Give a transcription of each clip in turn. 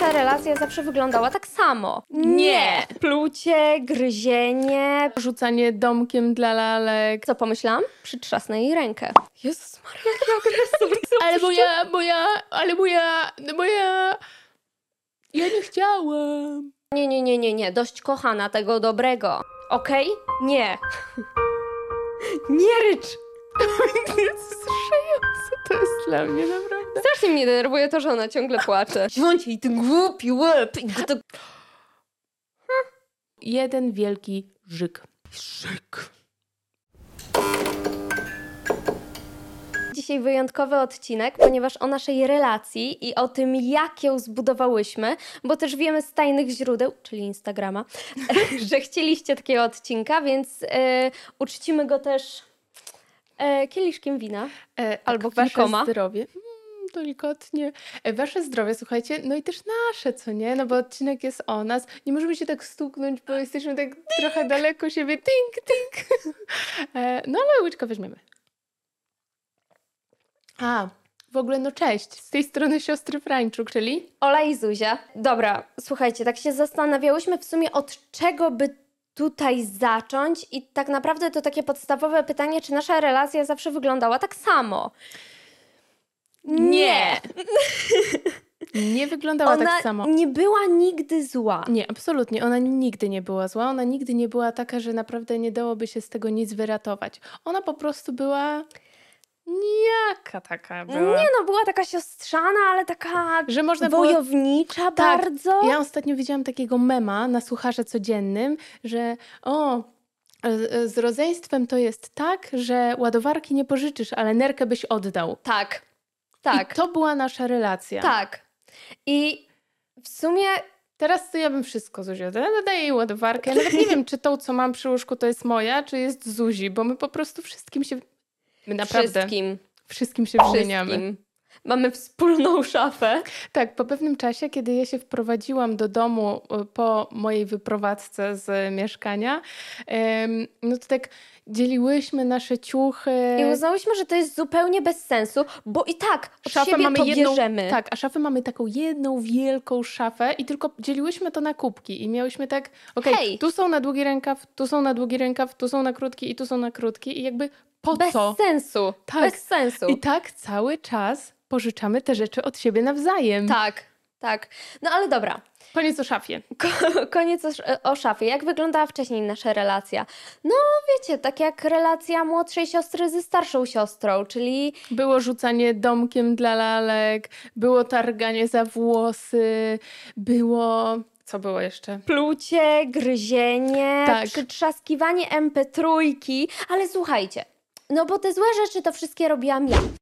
nasza relacja zawsze wyglądała tak samo. Nie. Plucie, gryzienie. Rzucanie domkiem dla lalek. Co pomyślałam? Przytrzasnę jej rękę. Jezus Maria, jaki agresor. Ale moja, moja, ale moja, moja... Ja nie chciałam. Nie, nie, nie, nie, nie. Dość kochana tego dobrego. Okej? Nie. Nie rycz. Wzruszające to jest dla mnie, naprawdę. Strasznie mnie denerwuje to, że ona ciągle płacze. Wiąć jej ten głupi łeb. I go to... Jeden wielki żyk. Żyk. Dzisiaj wyjątkowy odcinek, ponieważ o naszej relacji i o tym, jak ją zbudowałyśmy, bo też wiemy z tajnych źródeł, czyli Instagrama, że chcieliście takiego odcinka, więc e, uczcimy go też e, kieliszkiem wina. E, Albo tak, wasze kilkoma. zdrowie. Mm, delikatnie. E, wasze zdrowie, słuchajcie, no i też nasze, co nie? No bo odcinek jest o nas. Nie możemy się tak stuknąć, bo jesteśmy tak trochę daleko siebie. Tink, tink. E, no ale łyczkę weźmiemy. A, w ogóle no cześć. Z tej strony siostry Frańczuk, czyli... Ola i Zuzia. Dobra, słuchajcie, tak się zastanawiałyśmy w sumie od czego by tutaj zacząć i tak naprawdę to takie podstawowe pytanie, czy nasza relacja zawsze wyglądała tak samo? Nie wyglądała Ona tak samo. nie była nigdy zła. Nie, absolutnie. Ona nigdy nie była zła. Ona nigdy nie była taka, że naprawdę nie dałoby się z tego nic wyratować. Ona po prostu była nijaka taka była. Nie no, była taka siostrzana, ale taka Że można było... wojownicza Tak, bardzo. Ja ostatnio widziałam takiego mema na słucharze codziennym, że o, e, z rodzeństwem to jest tak, że ładowarki nie pożyczysz, ale nerkę byś oddał. Tak, tak, I to była nasza relacja. tak. I w sumie Teraz to ja bym wszystko Zuzia. Daję jej ładowarkę. Ja nawet nie wiem, czy tą, co mam przy łóżku, to jest moja, czy jest Zuzi, bo my po prostu wszystkim się... My naprawdę wszystkim, wszystkim, się wymieniamy. Mamy wspólną szafę. Tak, po pewnym czasie, kiedy ja się wprowadziłam do domu y, po mojej wyprowadzce z mieszkania, no to tak dzieliłyśmy nasze ciuchy. I uznałyśmy, że to jest zupełnie bez sensu, bo i tak od Szafę mamy to jedną, bierzemy. tak, a szafę mamy taką jedną wielką szafę i tylko dzieliłyśmy to na kubki i miałyśmy tak, okej, Hej. tu są na długi rękaw, tu są na długi rękaw, tu są na krótki i tu są na krótki i jakby po Bez co? sensu. Tak. Bez sensu. I tak cały czas pożyczamy te rzeczy od siebie nawzajem. Tak, tak. No ale dobra. Koniec o szafie. Ko- Koniec o, sz- o szafie. Jak wyglądała wcześniej nasza relacja? No, wiecie, tak jak relacja młodszej siostry ze starszą siostrą, czyli Było rzucanie domkiem dla lalek, było targanie za włosy, było... Co było jeszcze? plucie, gryzienie, Tak. przytrzaskiwanie MP3, ale słuchajcie, no bo te złe rzeczy to wszystkie robiłam ja.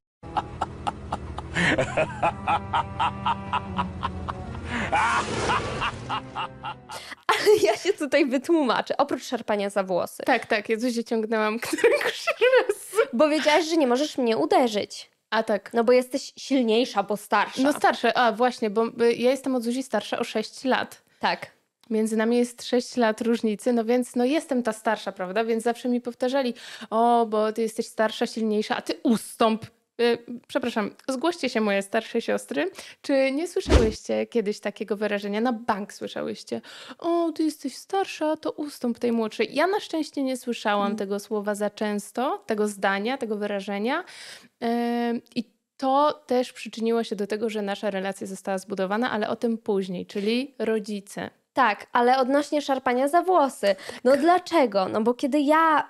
Ale ja się tutaj wytłumaczę, oprócz szarpania za włosy. Tak, tak, ja Zuzię ciągnęłam któregoś razu. Bo wiedziałaś, że nie możesz mnie uderzyć. A tak. No bo jesteś silniejsza, bo starsza. No starsze, a właśnie, bo y, ja jestem od Zuzi starsza o 6 lat. tak. Między nami jest 6 lat różnicy, no więc no jestem ta starsza, prawda? Więc zawsze mi powtarzali, o, bo ty jesteś starsza, silniejsza, a ty ustąp. Y, Przepraszam, zgłoście się moje starsze siostry. Czy nie słyszałyście kiedyś takiego wyrażenia? Na bank słyszałyście. O, ty jesteś starsza, to ustąp tej młodszej. Ja na szczęście nie słyszałam Mm. tego słowa za często, tego zdania, tego wyrażenia. Ym, I to też przyczyniło się do tego, że nasza relacja została zbudowana, ale o tym później, czyli rodzice. Tak, ale odnośnie szarpania za włosy. No dlaczego? No bo kiedy ja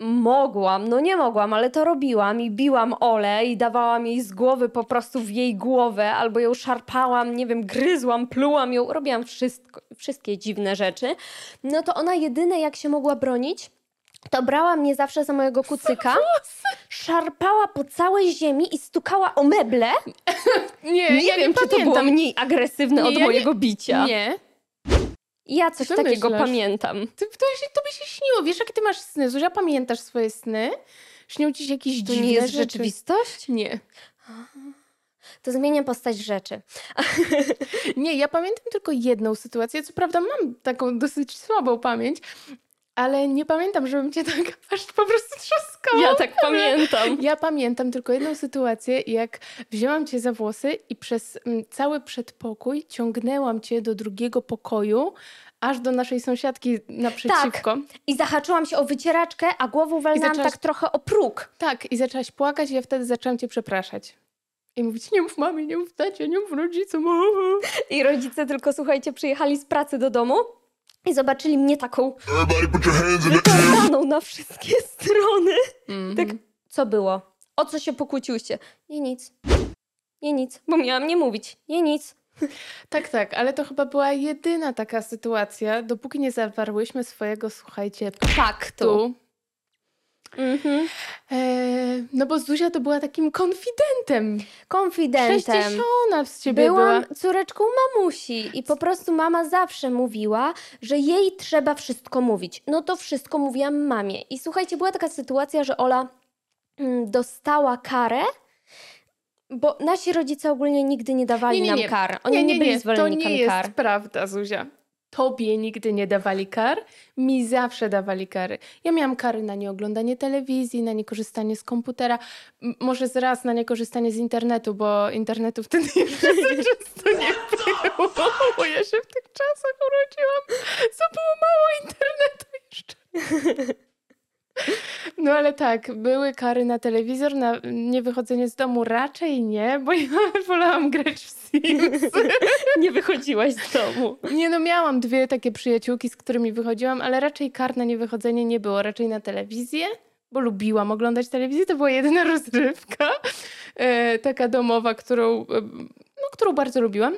mogłam, no nie mogłam, ale to robiłam i biłam Olę i dawałam jej z głowy po prostu w jej głowę, albo ją szarpałam, nie wiem, gryzłam, plułam ją, robiłam wszystko, wszystkie dziwne rzeczy, no to ona jedyne jak się mogła bronić, to brała mnie zawsze za mojego kucyka, szarpała po całej ziemi i stukała o meble. Nie, Nie wiem, czy to było mniej agresywne Nie, od ja nie- mojego bicia. Nie. Ja coś Co takiego myślisz? pamiętam. Ty, to, to by się śniło. Wiesz, jakie ty masz sny? Zuzia, pamiętasz swoje sny? Śnią ci się jakieś To dziwne nie jest rzeczy? rzeczywistość? Nie. To zmienia postać rzeczy. Nie, ja pamiętam tylko jedną sytuację. Co prawda mam taką dosyć słabą pamięć, ale nie pamiętam, żebym cię tak aż po prostu trzaskała. Ja tak pamiętam. Ja pamiętam tylko jedną sytuację, jak wzięłam cię za włosy i przez mm, cały przedpokój ciągnęłam cię do drugiego pokoju, aż do naszej sąsiadki naprzeciwko. I zahaczyłam się o wycieraczkę, a głową walnęłam zaczęłaś- tak trochę o próg. Tak, i zaczęłaś płakać i ja wtedy zaczęłam cię przepraszać. I mówić, nie mów mamie, nie mów tacie, nie mów rodzicom. I rodzice tylko, słuchajcie, przyjechali z pracy do domu i zobaczyli mnie taką wyporwaną na wszystkie strony. Mhm. Tak, co było? O co się pokłóciłyście? Nie nic. Nie nic, bo miałam nie mówić. Nie nic. Tak, tak, ale to chyba była jedyna taka sytuacja, dopóki nie zawarłyśmy swojego, słuchajcie, Faktu. Mhm. Eee, no bo Zuzia to była takim konfidentem. Konfidentem. Prześciszona z ciebie Byłam była. córeczką mamusi i po prostu mama zawsze mówiła, że jej trzeba wszystko mówić. No to wszystko mówiłam mamie. I słuchajcie, była taka sytuacja, że Ola mm, dostała karę, bo nasi rodzice ogólnie nigdy nie dawali Nie, nie, nam nie. kar. Oni nie, byli to nie zwolennikami jest kar. prawda, Zuzia. Tobie nigdy nie dawali kar, mi zawsze dawali kary. Ja miałam kary na nieoglądanie telewizji, na niekorzystanie z komputera, m- może z raz na niekorzystanie z internetu, bo internetu wtedy jeszcze często nie było, bo ja się w tych czasach urodziłam, co było mało internetu jeszcze. No ale tak, były kary na telewizor, na niewychodzenie z domu raczej nie, bo ja wolałam grać w Sims. Nie wychodziłaś z domu. Nie no, miałam dwie takie przyjaciółki, z którymi wychodziłam, ale raczej kar na niewychodzenie nie było. Raczej na telewizję, bo lubiłam oglądać telewizję. To była jedyna rozrywka, e, taka domowa, którą, e, no, którą bardzo lubiłam.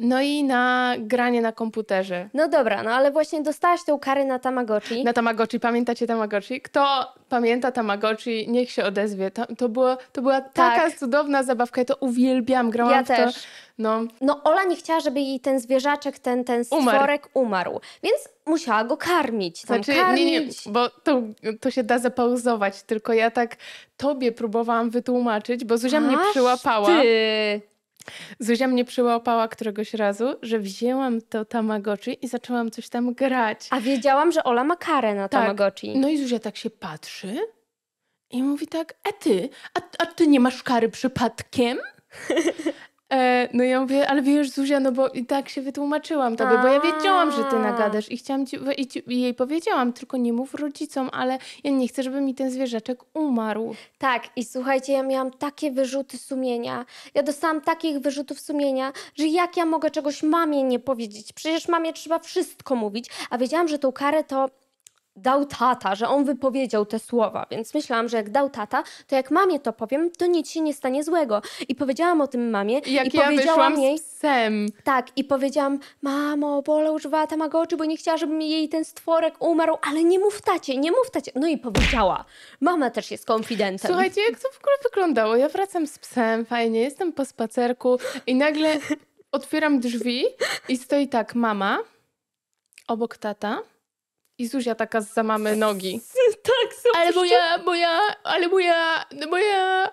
No i na granie na komputerze. No dobra, no ale właśnie dostałaś tą karę na Tamagotchi. Na Tamagotchi. Pamiętacie Tamagotchi? Kto pamięta Tamagotchi, niech się odezwie. To, to, było, to była taka Tak. cudowna zabawka. Ja to uwielbiam. Grałam Ja w to. też. No, No Ola nie chciała, żeby jej ten zwierzaczek, ten, ten Umarł. stworek umarł, więc musiała go karmić. Tam Znaczy, karmić. nie, nie, bo to, to się da zapauzować, tylko ja tak tobie próbowałam wytłumaczyć, bo Zuzia mnie Aż przyłapała. Ty. Zuzia mnie przyłapała któregoś razu, że wzięłam to Tamagotchi i zaczęłam coś tam grać. A wiedziałam, że Ola ma karę na Tak. Tamagotchi. No i Zuzia tak się patrzy i mówi tak, a ty, a, a ty nie masz kary przypadkiem? E, no ja mówię, ale wiesz Zuzia, no bo i tak się wytłumaczyłam tobie, bo ja wiedziałam, że ty nagadasz i chciałam ci, i, ci, i jej powiedziałam, tylko nie mów rodzicom, ale ja nie chcę, żeby mi ten zwierzaczek umarł. Tak, i słuchajcie, ja miałam takie wyrzuty sumienia. Ja dostałam takich wyrzutów sumienia, że jak ja mogę czegoś mamie nie powiedzieć? Przecież mamie trzeba wszystko mówić. A wiedziałam, że tą karę to dał tata, że on wypowiedział te słowa, więc myślałam, że jak dał tata, to jak mamie to powiem, to nic się nie stanie złego. I powiedziałam o tym mamie I jak i ja powiedziałam jej, z psem, tak, i powiedziałam, mamo, Bola używała Tamagotchi, bo nie chciała, żeby jej ten stworek umarł, ale nie mów tacie, nie mów tacie. No i powiedziała. Mama też jest konfidentem. Słuchajcie, jak to w ogóle wyglądało? Ja wracam z psem, fajnie, jestem po spacerku i nagle otwieram drzwi i stoi tak mama, obok tata i Zuzia taka za mamy nogi. tak, są Ale bo ja, bo ja, ale bo ja, no bo ja,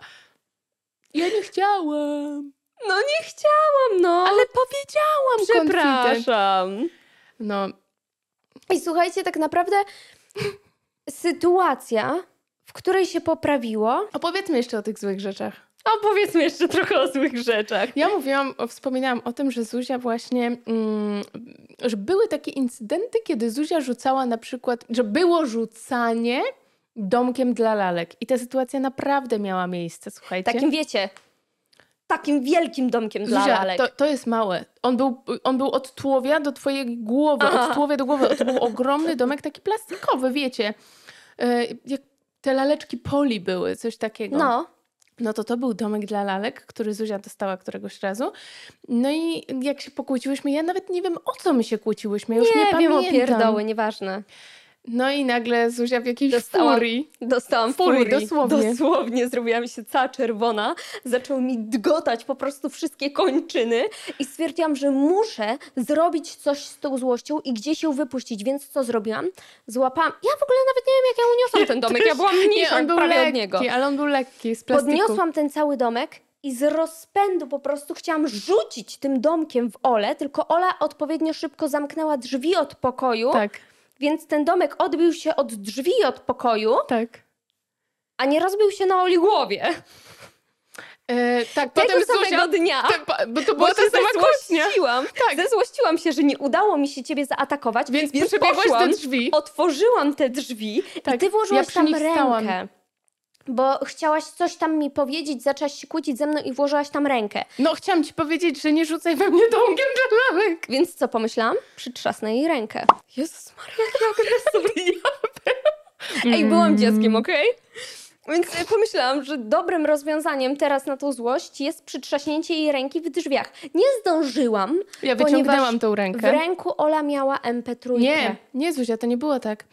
nie chciałam. No nie chciałam, no. Ale powiedziałam, konfident. przepraszam. No, I słuchajcie, tak naprawdę sytuacja, w której się poprawiło. opowiedzmy jeszcze o tych złych rzeczach. A powiedzmy jeszcze trochę o złych rzeczach. Ja mówiłam, wspominałam o tym, że Zuzia właśnie, mm, że były takie incydenty, kiedy Zuzia rzucała na przykład, że było rzucanie domkiem dla lalek. I ta sytuacja naprawdę miała miejsce, słuchajcie. Takim wiecie, takim wielkim domkiem dla Zuzia, lalek. to, to jest małe. On był, on był od tułowia do twojej głowy, Aha. od tułowia do głowy. To był ogromny domek, taki plastikowy, wiecie. E, Jak te laleczki poli były, coś takiego. No, No to to był domek dla lalek, który Zuzia dostała któregoś razu. No i jak się pokłóciłyśmy, ja nawet nie wiem o co my się kłóciłyśmy, ja już nie, nie, wiem o pamiętam. pierdoły, nieważne. No i nagle Zuzia w jakiejś Dostałam- furii. Dostałam Furii, furii. dosłownie. Dosłownie zrobiłam się cała czerwona. Zaczął mi dgotać po prostu wszystkie kończyny i stwierdziłam, że muszę zrobić coś z tą złością i gdzieś ją wypuścić. Więc co zrobiłam? Złapałam... Ja w ogóle nawet nie wiem, jak ja uniosłam ten domek. Ja byłam Nie, mniejsza on był prawie lekki, od niego. ale on był lekki, z plastiku. Podniosłam ten cały domek i z rozpędu po prostu chciałam rzucić tym domkiem w Olę, tylko Ola odpowiednio szybko zamknęła drzwi od pokoju, Tak. Więc ten domek odbił się od drzwi od pokoju, Tak. a nie rozbił się na Oli głowie. E, tak, Tego potem samego Zuzia... dnia. Te, bo to Bo była się ta sama kłótnia. Tak. Zezłościłam się, że nie udało mi się ciebie zaatakować, Więc, więc przebiegłaś do drzwi. otworzyłam te drzwi i Tak, ty włożyłaś ja tam nich stałam. Bo chciałaś coś tam mi powiedzieć, zaczęłaś się kłócić ze mną i włożyłaś tam rękę. No chciałam ci powiedzieć, że nie rzucaj we mnie domkiem dla lalek. Więc co pomyślałam? Przytrzasnę jej rękę. Jezus Maria, jaki agresor. Ej, byłam dzieckiem, okej? Więc e, pomyślałam, że dobrym rozwiązaniem teraz na tą złość jest przytrzaśnięcie jej ręki w drzwiach. Nie zdążyłam, Ja ponieważ wyciągnęłam tą w rękę. ręku Ola miała MP3. Nie, nie Zuzia, to nie było tak.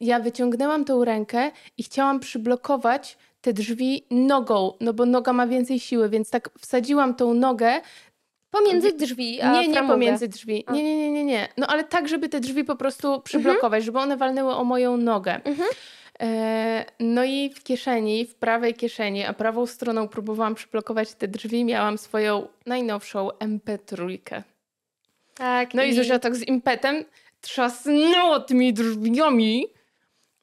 Ja wyciągnęłam tą rękę i chciałam przyblokować te drzwi nogą, no bo noga ma więcej siły, więc tak wsadziłam tą nogę. Pomiędzy drzwi a Nie, nie framugę. pomiędzy drzwi. Nie, nie, nie, nie, nie. No ale tak, żeby te drzwi po prostu przyblokować, żeby one walnęły o moją nogę. Mhm. E, no i w kieszeni, w prawej kieszeni, a prawą stroną próbowałam przyblokować te drzwi, miałam swoją najnowszą MP3. Tak. No i Zuzia tak z impetem trzasnęła tymi drzwiami.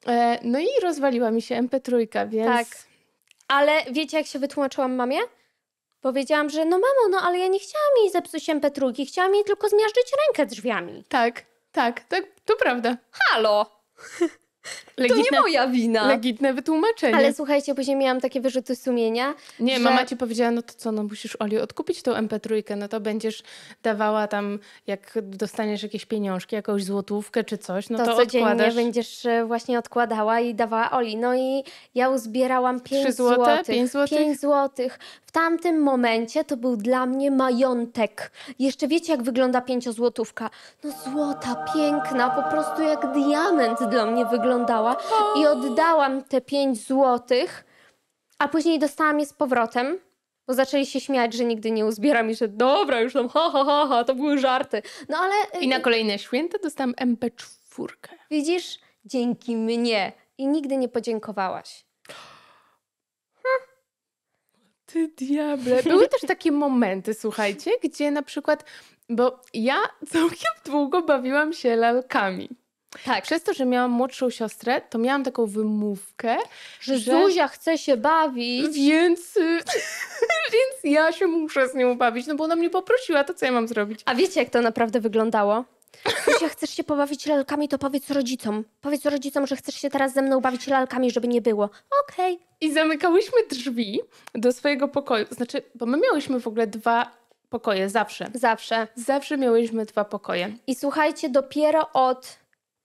E, no i rozwaliła mi się MP3, więc... Tak. Ale wiecie, jak się wytłumaczyłam mamie? Powiedziałam, że no mamo, no ale ja nie chciałam jej zepsuć MP3, chciałam jej tylko zmiażdżyć rękę drzwiami. Tak, tak, tak, to prawda. Halo! To nie Legitne, moja wina. legitne wytłumaczenie. Ale słuchajcie, później miałam takie wyrzuty sumienia. Nie, że- mama ci powiedziała, no to co, no musisz Oli odkupić tą MP3, no to będziesz dawała tam, jak dostaniesz jakieś pieniążki, jakąś złotówkę czy coś, no to, to, codziennie odkładasz. będziesz e, właśnie odkładała i dawała Oli. No i ja uzbierałam 5 złote? złotych. Pięć złotych? 5 złotych. W tamtym momencie to był dla mnie majątek. Jeszcze wiecie, jak wygląda pięciozłotówka? No złota, piękna, po prostu jak diament dla mnie wyglądała. I oddałam te 5 złotych, a później dostałam je z powrotem. Bo zaczęli się śmiać, że nigdy nie uzbieram i że dobra, już tam ha, ha, ha, ha to były żarty. No ale e, I na kolejne święta dostałam MP4. Widzisz, dzięki mnie. I nigdy nie podziękowałaś. Ty diable. Były też takie momenty, słuchajcie, gdzie na przykład, bo ja całkiem długo bawiłam się lalkami. Tak, Przez to, że miałam młodszą siostrę, to miałam taką wymówkę, że że- Zuzia chce się bawić. więc, więc ja się muszę z nią bawić, no bo ona mnie poprosiła, to co ja mam zrobić? A wiecie, jak to naprawdę wyglądało? Zuzia, chcesz się pobawić lalkami, to powiedz rodzicom. Powiedz rodzicom, że chcesz się teraz ze mną bawić lalkami, żeby nie było. Okej. I zamykałyśmy drzwi do swojego pokoju. Znaczy, bo my miałyśmy w ogóle dwa pokoje, zawsze. Zawsze. Zawsze miałyśmy dwa pokoje. I słuchajcie, dopiero od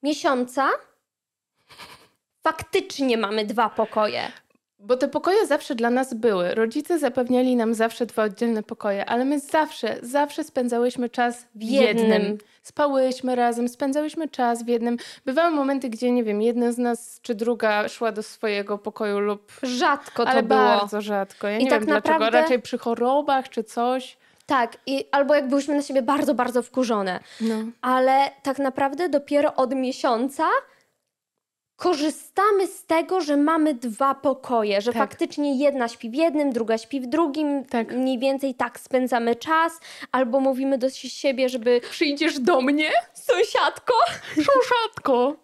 miesiąca faktycznie mamy dwa pokoje. Bo te pokoje zawsze dla nas były. Rodzice zapewniali nam zawsze dwa oddzielne pokoje, ale my zawsze, zawsze spędzałyśmy czas w jednym. jednym. Spałyśmy razem, spędzałyśmy czas w jednym. Bywały momenty, gdzie, nie wiem, jedna z nas czy druga szła do swojego pokoju lub... Rzadko to ale było. bardzo rzadko. Ja I nie tak wiem dlaczego. naprawdę- Raczej przy chorobach czy coś. Tak, i, albo jak byłyśmy na siebie bardzo, bardzo wkurzone. No. ale tak naprawdę dopiero od miesiąca korzystamy z tego, że mamy dwa pokoje, że Tak. faktycznie jedna śpi w jednym, druga śpi w drugim, Tak. mniej więcej tak spędzamy czas, albo mówimy do siebie, żeby Przyjdziesz do mnie? sąsiadko. Sząszatko!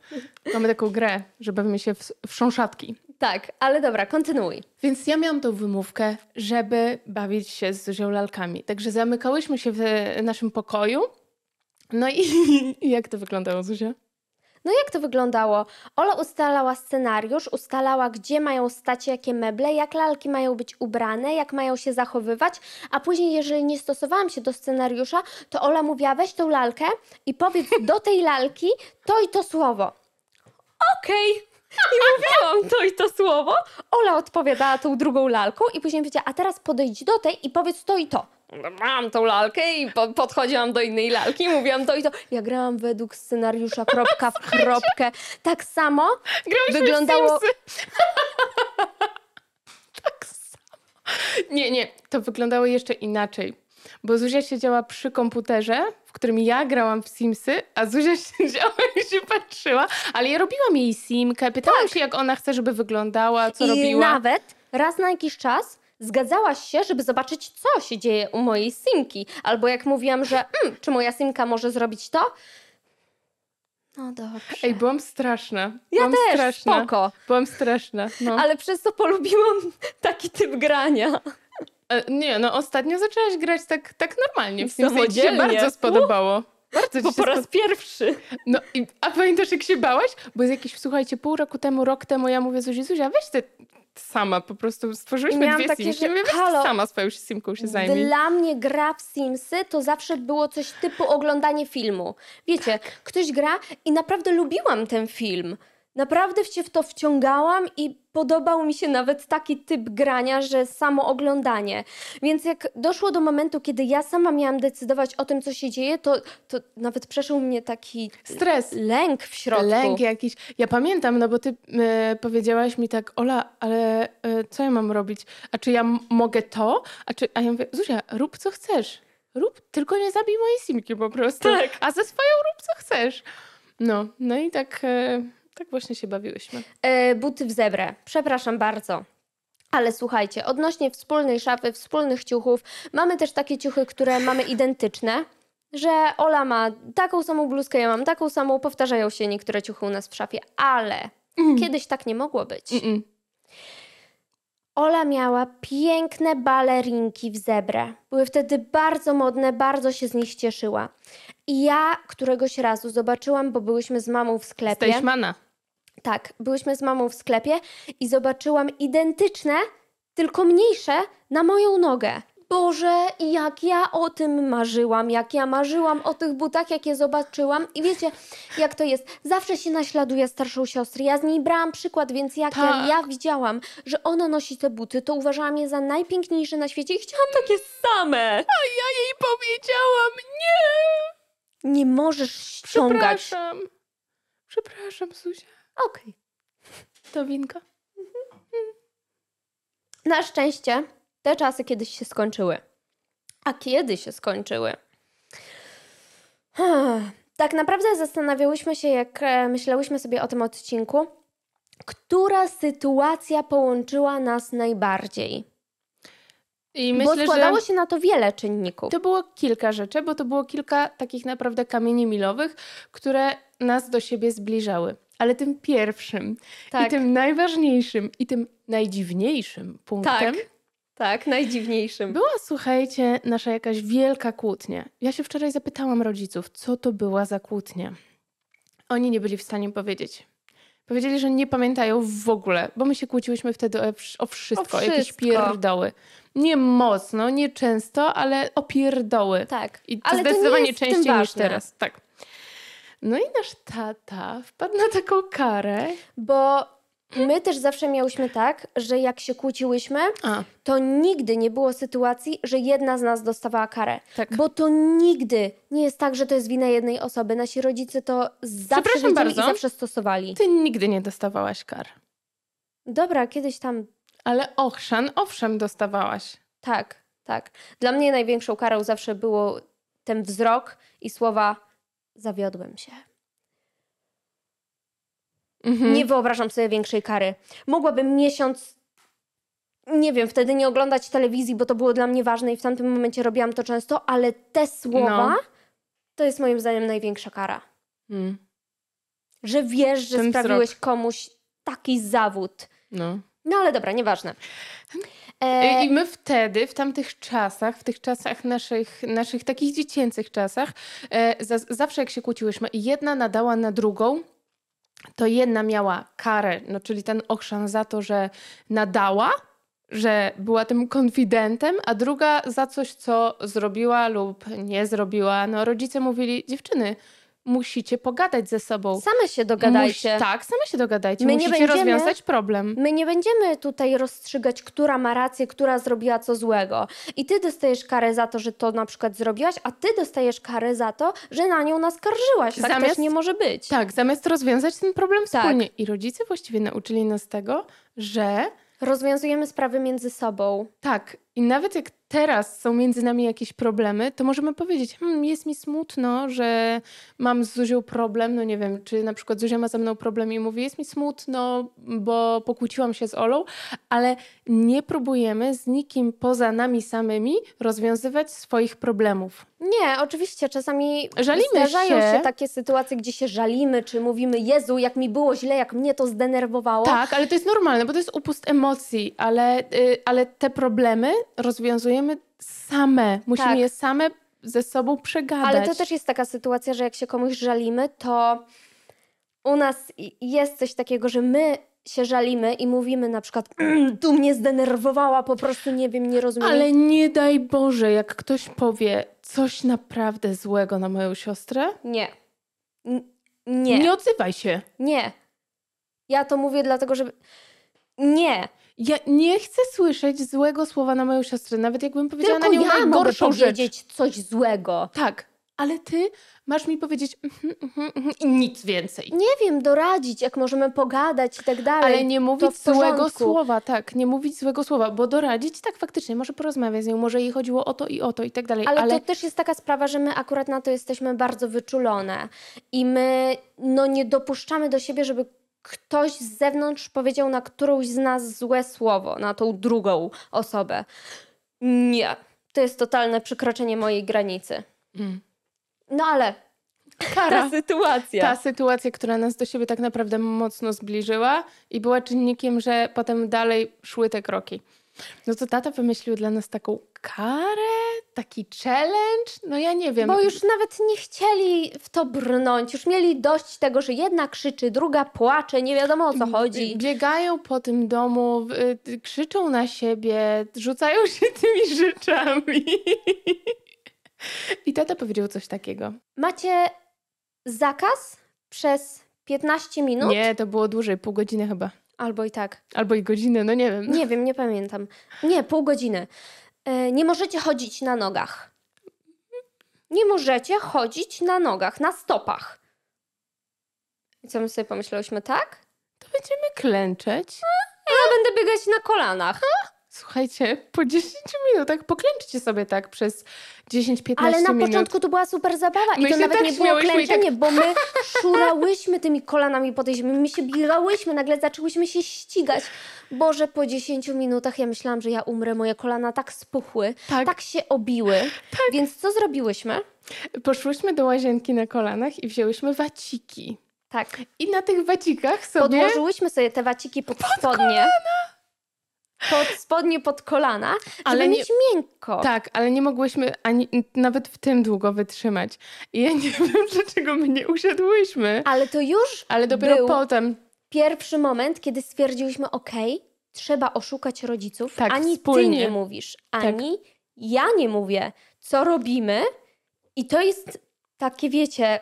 Mamy taką grę, że bawimy się w, w sząszatki. Tak, ale dobra, kontynuuj. Więc ja miałam tą wymówkę, żeby bawić się z Zuzią lalkami. Także zamykałyśmy się w naszym pokoju. No i, jak to wyglądało, Zuzia? No jak to wyglądało? Ola ustalała scenariusz, ustalała, gdzie mają stać jakie meble, jak lalki mają być ubrane, jak mają się zachowywać, a później, jeżeli nie stosowałam się do scenariusza, to Ola mówiła, weź tą lalkę i powiedz do tej lalki to i to słowo. Okej. I mówiłam to i to słowo. Ola odpowiadała tą drugą lalką i później powiedziała, a teraz podejdź do tej i powiedz to i to. Mam tą lalkę i po, podchodziłam do innej lalki i mówiłam to i to. Ja grałam według scenariusza kropka w kropkę. Tak samo Grałyśmy Wyglądało- tak samo. Nie, nie, to wyglądało jeszcze inaczej. Bo Zuzia siedziała przy komputerze, w którym ja grałam w Simsy, a Zuzia siedziała i się patrzyła. Ale ja robiłam jej simkę, pytałam się, jak ona chce, żeby wyglądała, co i robiła. nawet raz na jakiś czas zgadzałaś się, żeby zobaczyć, co się dzieje u mojej simki. Albo jak mówiłam, że mm, czy moja simka może zrobić to? No dobrze. Ej, byłam straszna. ja byłam też, straszna. spoko. Byłam straszna. No. Ale przez to polubiłam taki typ grania. E, Nie, no ostatnio zaczęłaś grać tak, tak normalnie. W Simsy i ci się bardzo spodobało. Bardzo Bo po raz spod... pierwszy. No i, a pamiętasz jak się bałaś? Bo jest jakieś, słuchajcie, pół roku temu, rok temu ja mówię Zuzi, Zuzia, weź ty sama po prostu, miałam dwie takie, simki. że mówię, weź ty sama swoją simką się zajmij. Dla mnie gra w Simsy to zawsze było coś typu oglądanie filmu. Wiecie, ktoś gra i naprawdę lubiłam ten film. Naprawdę się w to wciągałam i podobał mi się nawet taki typ grania, że samo oglądanie. Więc jak doszło do momentu, kiedy ja sama miałam decydować o tym, co się dzieje, to, to nawet przeszł mnie taki Stres. lęk w środku. Lęk jakiś. Ja pamiętam, no bo ty e, powiedziałaś mi tak, Ola, ale e, co ja mam robić? A czy ja mogę to? A, czy, a ja mówię, Zuzia, rób co chcesz. Rób, tylko nie zabij mojej simki po prostu. Tak. A ze swoją rób co chcesz. No, no i tak, e, tak właśnie się bawiłyśmy. E, buty w zebrę. Przepraszam bardzo. Ale słuchajcie, odnośnie wspólnej szafy, wspólnych ciuchów, mamy też takie ciuchy, które mamy identyczne, że Ola ma taką samą bluzkę, ja mam taką samą, powtarzają się niektóre ciuchy u nas w szafie, ale kiedyś tak nie mogło być. Mm-mm. Ola miała piękne balerinki w zebrę. Były wtedy bardzo modne, bardzo się z nich cieszyła. I ja któregoś razu zobaczyłam, bo byłyśmy z mamą w sklepie. Stejśmana. Tak, byłyśmy z mamą w sklepie i zobaczyłam identyczne, tylko mniejsze, na moją nogę. Boże, jak ja o tym marzyłam, jak ja marzyłam o tych butach, jak je zobaczyłam. I wiecie, jak to jest? Zawsze się naśladuje starszą siostrę. Ja z niej brałam przykład, więc jak ja, Tak. ja widziałam, że ona nosi te buty, to uważałam je za najpiękniejsze na świecie i chciałam takie same. A ja jej powiedziałam, nie! Nie możesz ściągać. Przepraszam. Przepraszam, Zuzia. Okej. To winka. Na szczęście te czasy kiedyś się skończyły. A kiedy się skończyły? Hmm. Tak naprawdę zastanawiałyśmy się, jak e, myślałyśmy sobie o tym odcinku, która sytuacja połączyła nas najbardziej. I Bo myślę, składało że... się na to wiele czynników. To było kilka rzeczy, bo to było kilka takich naprawdę kamieni milowych, które nas do siebie zbliżały. Ale tym pierwszym Tak. i tym najważniejszym i tym najdziwniejszym punktem Tak. Tak, najdziwniejszym. była, słuchajcie, nasza jakaś wielka kłótnia. Ja się wczoraj zapytałam rodziców, co to była za kłótnia. Oni nie byli w stanie powiedzieć. Powiedzieli, że nie pamiętają w ogóle, bo my się kłóciłyśmy wtedy o, wsz- o wszystko, O jakieś wszystko. pierdoły. Nie mocno, nie często, ale o pierdoły. Tak. I to Ale to nie zdecydowanie tym częściej niż teraz. Tak. No i nasz tata wpadł na taką karę. Bo my też zawsze miałyśmy tak, że jak się kłóciłyśmy, A, to nigdy nie było sytuacji, że jedna z nas dostawała karę. tak. Bo to nigdy nie jest tak, że to jest wina jednej osoby. Nasi rodzice to zawsze wiedzieli bardzo. i zawsze stosowali. Ty nigdy nie dostawałaś kar. Dobra, kiedyś tam Ale ochrzan, owszem, dostawałaś. tak, tak. Dla mnie największą karą zawsze było ten wzrok i słowa zawiodłem się. Mhm. Nie wyobrażam sobie większej kary. Mogłabym miesiąc, nie wiem, wtedy nie oglądać telewizji, bo to było dla mnie ważne i w tamtym momencie robiłam to często, ale te słowa No. to jest moim zdaniem największa kara. Mm, Że wiesz, że Ten sprawiłeś komuś taki zawód. no. No ale dobra, nieważne. E, I- my wtedy, w tamtych czasach, w tych czasach naszych, naszych takich dziecięcych czasach, e, za, zawsze jak się kłóciłyśmy jedna nadała na drugą, to jedna miała karę, no czyli ten ochrzan za to, że nadała, że była tym konfidentem, a druga za coś, co zrobiła lub nie zrobiła. No rodzice mówili, dziewczyny, musicie pogadać ze sobą. Same się dogadajcie. Musi, tak, same się dogadajcie. My nie Musicie będziemy- rozwiązać problem. My nie będziemy tutaj rozstrzygać, która ma rację, która zrobiła co złego. I ty dostajesz karę za to, że to na przykład zrobiłaś, a ty dostajesz karę za to, że na nią naskarżyłaś. Tak Zamiast- też nie może być. Tak, zamiast rozwiązać ten problem Tak. wspólnie. I rodzice właściwie nauczyli nas tego, że Rozwiązujemy sprawy między sobą. tak, i nawet jak teraz są między nami jakieś problemy, to możemy powiedzieć, hmm, jest mi smutno, że mam z Zuzią problem, no nie wiem, czy na przykład Zuzia ma ze mną problem i mówi, jest mi smutno, bo pokłóciłam się z Olą, ale nie próbujemy z nikim poza nami samymi rozwiązywać swoich problemów. Nie, oczywiście czasami Żalimy zdarzają się. się takie sytuacje, gdzie się żalimy, czy mówimy, Jezu, jak mi było źle, jak mnie to zdenerwowało. Tak, ale to jest normalne, bo to jest upust emocji, ale, y, ale te problemy rozwiązujemy same. Musimy Tak. je same ze sobą przegadać. Ale to też jest taka sytuacja, że jak się komuś żalimy, to u nas jest coś takiego, że my się żalimy i mówimy na przykład, tu mnie zdenerwowała, po prostu nie wiem, nie rozumiem. Ale nie daj Boże, jak ktoś powie coś naprawdę złego na moją siostrę, Nie. N- Nie. nie odzywaj się. Nie. Ja to mówię dlatego, że. Nie. Ja nie chcę słyszeć złego słowa na moją siostrę, nawet jakbym powiedziała Tylko na nią ja mogę najgorszą rzecz. powiedzieć coś złego. Tak, ale ty masz mi powiedzieć mhm, mhm, mhm, i nic więcej. Nie wiem, doradzić, jak możemy pogadać i tak dalej. Ale nie mówić złego słowa, tak, nie mówić złego słowa, bo doradzić, tak faktycznie, może porozmawiać z nią, może jej chodziło o to i o to i tak dalej, Ale, ale, to też jest taka sprawa, że my akurat na to jesteśmy bardzo wyczulone i my no, nie dopuszczamy do siebie, żeby ktoś z zewnątrz powiedział na którąś z nas złe słowo, na tą drugą osobę. Nie. To jest totalne przekroczenie mojej granicy. Mm. No ale Kara. ta sytuacja. ta sytuacja, która nas do siebie tak naprawdę mocno zbliżyła i była czynnikiem, że potem dalej szły te kroki. No to tata wymyślił dla nas taką karę, taki challenge, no ja nie wiem. Bo już nawet nie chcieli w to brnąć. Już mieli dość tego, że jedna krzyczy, druga płacze, nie wiadomo o co chodzi. Biegają po tym domu, y, krzyczą na siebie, rzucają się tymi rzeczami. I tata powiedział coś takiego. Macie zakaz przez 15 minut? Nie, to było dłużej, pół godziny chyba. Albo i tak. Albo i godzinę, no nie wiem. Nie wiem, nie pamiętam. Nie, pół godziny. E, nie możecie chodzić na nogach. Nie możecie chodzić na nogach, na stopach. I co my sobie pomyślałyśmy, tak? To będziemy klęczeć. Ja będę biegać na kolanach. Słuchajcie, po 10 minutach poklęczcie sobie tak przez 10-15 Ale na minut. początku to była super zabawa My i to się nawet tak nie było i klęczenie, bo my szurałyśmy tymi kolanami po tej ziemi, my się biegałyśmy, nagle zaczęłyśmy się ścigać. Boże, po 10 minutach ja myślałam, że ja umrę, moje kolana tak spuchły, Tak. tak, się obiły. Więc co zrobiłyśmy? Poszłyśmy do łazienki na kolanach i wzięłyśmy waciki. Tak, I na tych wacikach sobie... podłożyłyśmy sobie te waciki pod, spodnie. Pod spodnie, pod kolana, żeby Ale nie- mieć miękko. Tak, ale nie mogłyśmy ani nawet w tym długo wytrzymać. I ja nie wiem, dlaczego my nie usiadłyśmy. Ale to już Ale dopiero był potem. pierwszy moment, kiedy stwierdziłyśmy, ok, trzeba oszukać rodziców. Tak, ani wspólnie. ty nie mówisz, ani ja nie mówię, co robimy. I to jest takie, wiecie,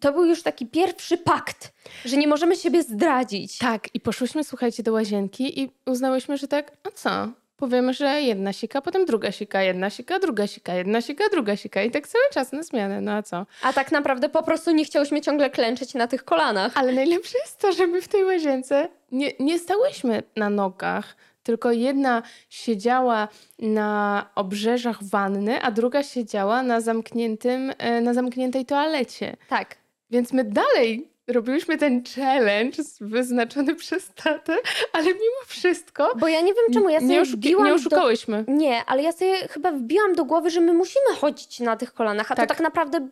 to był już taki pierwszy pakt, że nie możemy siebie zdradzić. Tak, i poszłyśmy, słuchajcie, do łazienki i uznałyśmy, że tak, a co? Powiemy, że jedna sika, potem druga sika, jedna sika, druga sika, jedna sika, druga sika i tak cały czas na zmianę, no a co? A tak naprawdę po prostu nie chciałyśmy ciągle klęczeć na tych kolanach. Ale najlepsze jest to, że my w tej łazience nie, nie stałyśmy na nogach, tylko jedna siedziała na obrzeżach wanny, a druga siedziała na zamkniętym, e, na zamkniętej toalecie. Tak. Więc my dalej robiłyśmy ten challenge wyznaczony przez tatę, ale mimo wszystko Bo ja nie wiem czemu, ja sobie nie, oszuki- nie do... oszukałyśmy. Nie, ale ja sobie chyba wbiłam do głowy, że my musimy chodzić na tych kolanach, a Tak. to tak naprawdę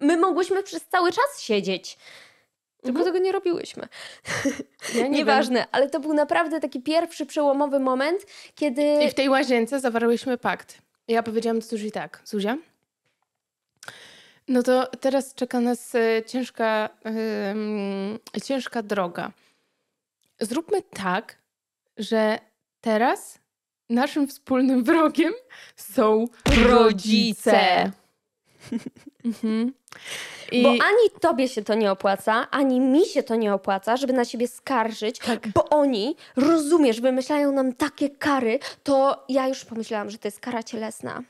my mogłyśmy przez cały czas siedzieć. Tylko Mhm. tego nie robiłyśmy. Ja nie Nieważne, ale to był naprawdę taki pierwszy przełomowy moment, kiedy... Wiem. I w tej łazience zawarłyśmy pakt. Ja powiedziałam do Zuzi tak, Zuzia, no to teraz czeka nas e, ciężka, em, ciężka droga. Zróbmy tak, że teraz naszym wspólnym wrogiem są rodzice. Mhm. I Bo ani tobie się to nie opłaca, ani mi się to nie opłaca, żeby na siebie skarżyć, Tak. bo oni, rozumiesz, wymyślają nam takie kary, to ja już pomyślałam, że to jest kara cielesna.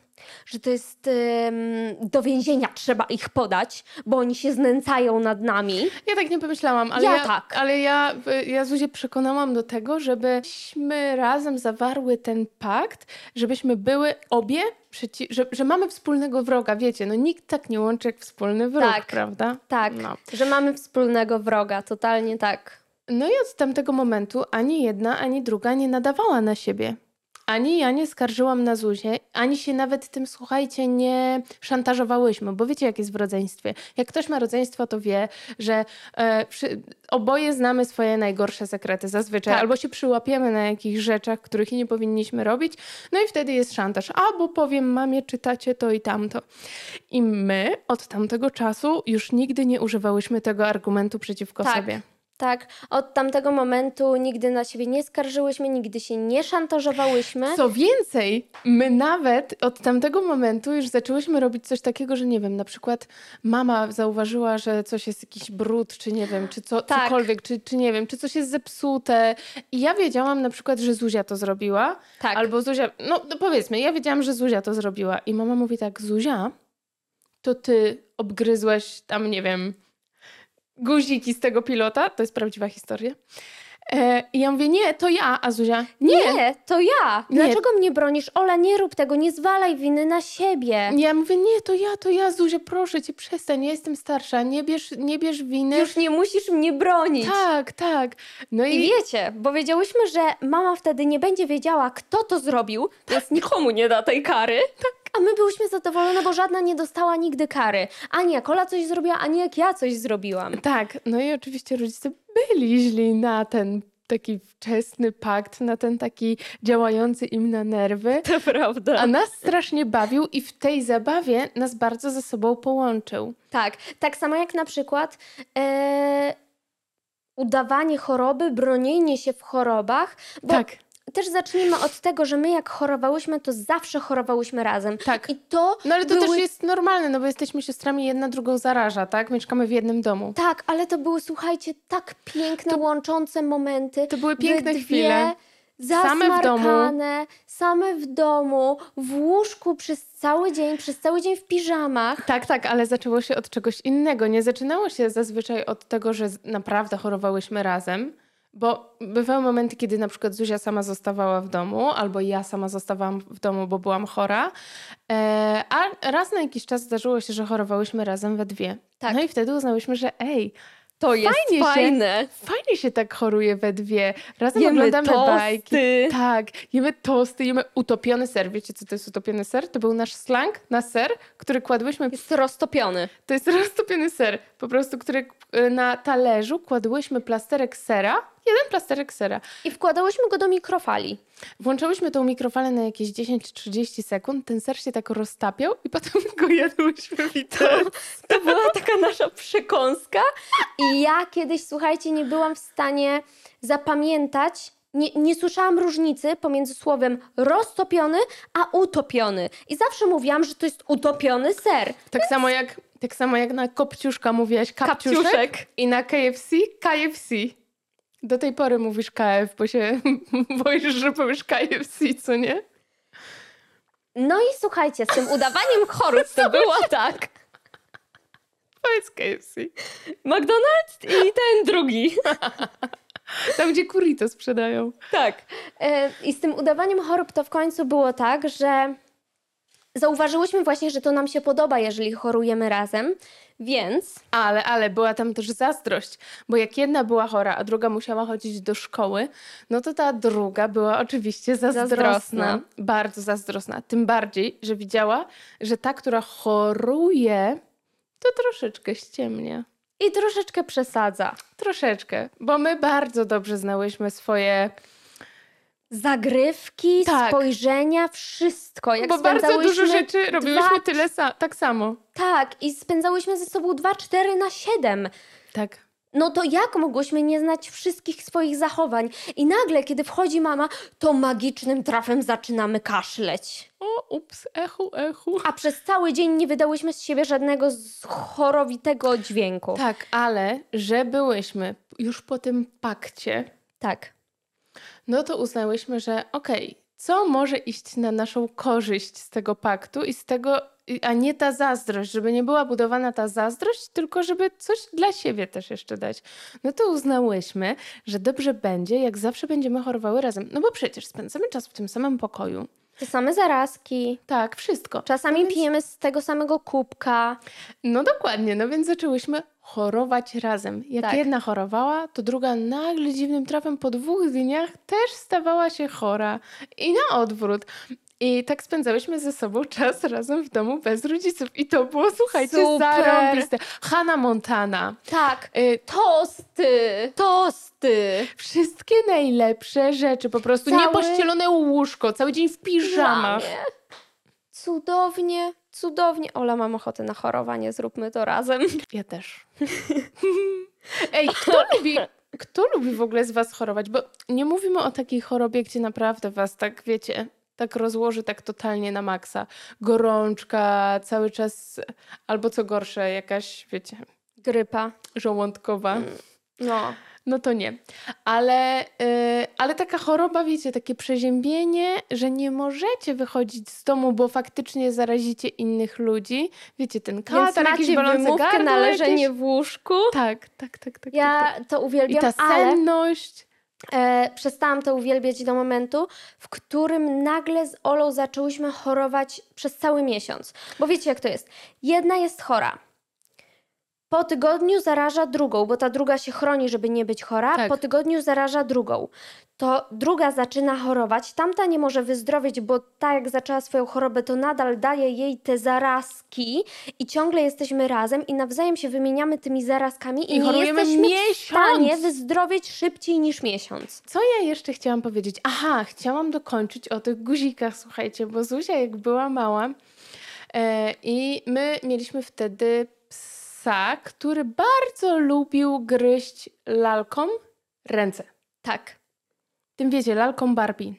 Że to jest ym, do więzienia trzeba ich podać, bo oni się znęcają nad nami. Ja tak nie pomyślałam, ale Ja ja, tak. ale ja, ja Zuzię przekonałam do tego, żebyśmy razem zawarły ten pakt, żebyśmy były obie, przeci- że, że mamy wspólnego wroga, wiecie, no nikt tak nie łączy jak wspólny wróg, Tak. prawda? Tak, No. że mamy wspólnego wroga, totalnie tak. No i od tamtego momentu ani jedna, ani druga nie nadawała na siebie. Ani ja nie skarżyłam na Zuzię, ani się nawet tym, słuchajcie, nie szantażowałyśmy, bo wiecie, jak jest w rodzeństwie. Jak ktoś ma rodzeństwo, to wie, że e, przy, oboje znamy swoje najgorsze sekrety zazwyczaj, Tak. albo się przyłapiemy na jakichś rzeczach, których nie powinniśmy robić, no i wtedy jest szantaż. Albo powiem mamie, czytacie to i tamto. I my od tamtego czasu już nigdy nie używałyśmy tego argumentu przeciwko Tak. sobie. Tak, od tamtego momentu nigdy na siebie nie skarżyłyśmy, nigdy się nie szantażowałyśmy. Co więcej, my nawet od tamtego momentu już zaczęłyśmy robić coś takiego, że nie wiem, na przykład mama zauważyła, że coś jest jakiś brud, czy nie wiem, czy co, Tak. cokolwiek, czy, czy nie wiem, czy coś jest zepsute. I ja wiedziałam na przykład, że Zuzia to zrobiła, Tak. albo Zuzia, no, no powiedzmy, ja wiedziałam, że Zuzia to zrobiła. I mama mówi tak, Zuzia, to ty obgryzłaś tam, nie wiem, guziki z tego pilota, to jest prawdziwa historia. E, I ja mówię, nie, to ja, a Zuzia, nie, Nie, to ja. Nie. Dlaczego mnie bronisz? Ola, nie rób tego, nie zwalaj winy na siebie. Ja mówię, nie, to ja, to ja, Zuzia, proszę cię, przestań, ja jestem starsza, nie bierz, nie bierz winy. Już nie musisz mnie bronić. Tak, tak. No I i, wiecie, bo wiedziałyśmy, że mama wtedy nie będzie wiedziała, kto to zrobił, więc nikomu nie da tej kary. A my byłyśmy zadowolone, bo żadna nie dostała nigdy kary. Ani jak Ola coś zrobiła, ani jak ja coś zrobiłam. tak, no i oczywiście rodzice byli źli na ten taki wczesny pakt, na ten taki działający im na nerwy. To prawda. A nas strasznie bawił i w tej zabawie nas bardzo ze sobą połączył. Tak, tak samo jak na przykład e, udawanie choroby, bronienie się w chorobach, bo tak, też zacznijmy od tego, że my jak chorowałyśmy, to zawsze chorowałyśmy razem. tak. I to No ale to były... też jest normalne, no bo jesteśmy siostrami, jedna drugą zaraża, tak? Mieszkamy w jednym domu. Tak, ale to były, słuchajcie, tak piękne, łączące momenty. To były piękne Wy dwie chwile. Same w domu. Same w domu, w łóżku przez cały dzień, przez cały dzień w piżamach. Tak, tak, ale zaczęło się od czegoś innego. Nie zaczynało się zazwyczaj od tego, że naprawdę chorowałyśmy razem, bo bywały momenty, kiedy na przykład Zuzia sama zostawała w domu, albo ja sama zostawałam w domu, bo byłam chora. E, a raz na jakiś czas zdarzyło się, że chorowałyśmy razem we dwie. Tak. No i wtedy uznałyśmy, że ej, To jest Fajnie się- fajne. fajnie się tak choruje we dwie. Razem Jemy oglądamy bajki. tosty. Tak, jemy tosty, jemy utopiony ser. Wiecie, co to jest utopiony ser? To był nasz slang na ser, który kładłyśmy Jest roztopiony. To jest roztopiony ser, po prostu, który e, na talerzu kładłyśmy plasterek sera, jeden plasterek sera. I wkładałyśmy go do mikrofali. Włączałyśmy tą mikrofalę na jakieś 10-30 sekund, ten ser się tak roztapiał i potem go jadłyśmy widelcem. To była taka nasza przekąska. I ja kiedyś, słuchajcie, nie byłam w stanie zapamiętać, nie, nie słyszałam różnicy pomiędzy słowem roztopiony, a utopiony. I zawsze mówiłam, że to jest utopiony ser. Tak samo jak, tak samo jak na kopciuszka mówiłaś kapciuszek, Kapciuszek. i na KFC KFC. Do tej pory mówisz KF, bo się boisz, że powiesz KFC, co nie? No i słuchajcie, z tym udawaniem chorób to było tak. Powiedz KFC. McDonald's i ten drugi. Tam, gdzie kurito sprzedają. Tak. E, I z tym udawaniem chorób to w końcu było tak, że zauważyłyśmy właśnie, że to nam się podoba, jeżeli chorujemy razem, więc Ale, ale była tam też zazdrość, bo jak jedna była chora, a druga musiała chodzić do szkoły, no to ta druga była oczywiście zazdrosna. Zazdrosna. Bardzo zazdrosna. Tym bardziej, że widziała, że ta, która choruje, to troszeczkę ściemnia. i troszeczkę przesadza. Troszeczkę, bo my bardzo dobrze znałyśmy swoje. Zagrywki, Tak. spojrzenia, wszystko. Jak bo bardzo dużo rzeczy robiłyśmy dwa- tyle sa- tak samo. Tak, i spędzałyśmy ze sobą 2-4 na 7. Tak. No to jak mogłyśmy nie znać wszystkich swoich zachowań? I nagle, kiedy wchodzi mama, to magicznym trafem zaczynamy kaszleć. O, ups, echu, echu. A przez cały dzień nie wydałyśmy z siebie żadnego chorowitego dźwięku. Tak, ale że byłyśmy już po tym pakcie, Tak. No to uznałyśmy, że okej, co może iść na naszą korzyść z tego paktu i z tego, a nie ta zazdrość, żeby nie była budowana ta zazdrość, tylko żeby coś dla siebie też jeszcze dać. No to uznałyśmy, że dobrze będzie, jak zawsze będziemy chorowały razem. No bo przecież spędzamy czas w tym samym pokoju. Te same zarazki. Tak, wszystko. Czasami No więc- pijemy z tego samego kubka. No dokładnie, no więc zaczęłyśmy chorować razem. Jak Tak. jedna chorowała, to druga nagle dziwnym trafem po dwóch dniach też stawała się chora. I na odwrót. I tak spędzałyśmy ze sobą czas razem w domu bez rodziców. I to było, słuchajcie, Super. zarąbiste. Hannah Montana. Tak. Y, Tosty. Tosty. wszystkie najlepsze rzeczy, po prostu Cały- niepościelone łóżko, cały dzień w piżamach. Cudownie, cudownie. Ola, mam ochotę na chorowanie, zróbmy to razem. Ja też. Ej, kto lubi, kto lubi w ogóle z was chorować? Bo nie mówimy o takiej chorobie, gdzie naprawdę was tak, wiecie, tak rozłoży tak totalnie na maksa. Gorączka, cały czas, albo co gorsze, jakaś, wiecie, Grypa. żołądkowa. No. No to nie. Ale, yy, ale taka choroba, wiecie, takie przeziębienie, że nie możecie wychodzić z domu, bo faktycznie zarazicie innych ludzi. Wiecie, ten katar, bolące wymówkę gardło na leżenie jakieś. w łóżku. Tak, tak, tak, tak. tak, Ja tak. to I uwielbiam, ta ale senność. E, przestałam to uwielbiać do momentu, w którym nagle z Olą zaczęłyśmy chorować przez cały miesiąc. Bo wiecie jak to jest. Jedna jest chora. Po tygodniu zaraża drugą, bo ta druga się chroni, żeby nie być chora. Tak. Po tygodniu zaraża drugą. To druga zaczyna chorować, tamta nie może wyzdrowieć, bo ta jak zaczęła swoją chorobę, to nadal daje jej te zarazki i ciągle jesteśmy razem i nawzajem się wymieniamy tymi zarazkami i, I nie chorujemy jesteśmy w miesiąc. stanie wyzdrowieć szybciej niż miesiąc. Co ja jeszcze chciałam powiedzieć? Aha, chciałam dokończyć o tych guzikach, słuchajcie, bo Zuzia jak była mała e, i my mieliśmy wtedy psa, który bardzo lubił gryźć lalką ręce. Tak. Tym wiecie, lalką Barbie.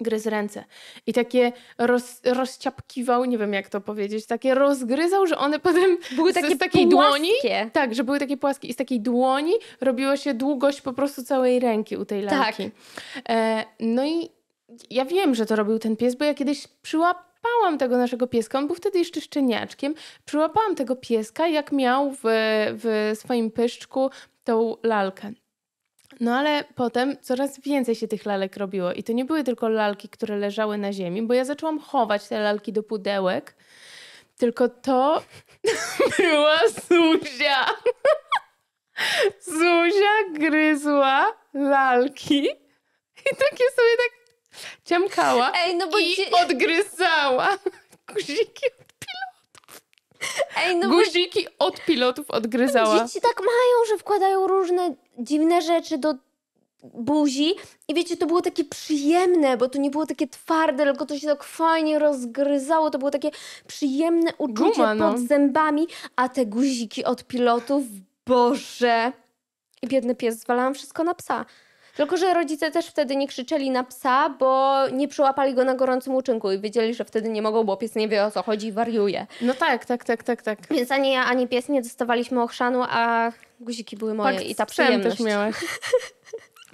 Gryz ręce. I takie roz, rozciapkiwał, nie wiem jak to powiedzieć, takie rozgryzał, że one potem Były z- takie z takiej dłoni płaskie. tak, że były takie płaskie i z takiej dłoni robiło się długość po prostu całej ręki u tej lalki. E, no i ja wiem, że to robił ten pies, bo ja kiedyś przyłapałam tego naszego pieska, on był wtedy jeszcze szczeniaczkiem, przyłapałam tego pieska, jak miał w, w swoim pyszczku tą lalkę. No ale potem coraz więcej się tych lalek robiło. I to nie były tylko lalki, które leżały na ziemi, bo ja zaczęłam chować te lalki do pudełek, tylko to była Zuzia. Zuzia gryzła lalki. I takie sobie tak ciamkała Ej, no bo i dzie- odgryzała guziki. Ej, no bo Guziki od pilotów odgryzała. dzieci tak mają, że wkładają różne dziwne rzeczy do buzi i wiecie, to było takie przyjemne, bo to nie było takie twarde, tylko to się tak fajnie rozgryzało, to było takie przyjemne uczucie Guma, no. pod zębami, a te guziki od pilotów, Boże! I biedny pies, zwalałam wszystko na psa. Tylko, że rodzice też wtedy nie krzyczeli na psa, bo nie przyłapali go na gorącym uczynku i wiedzieli, że wtedy nie mogą, bo pies nie wie o co chodzi i wariuje. No tak, tak, tak, tak, tak. Więc ani ja, ani pies nie dostawaliśmy ochrzanu, a guziki były moje Pakt i ta przyjemność. też miałaś.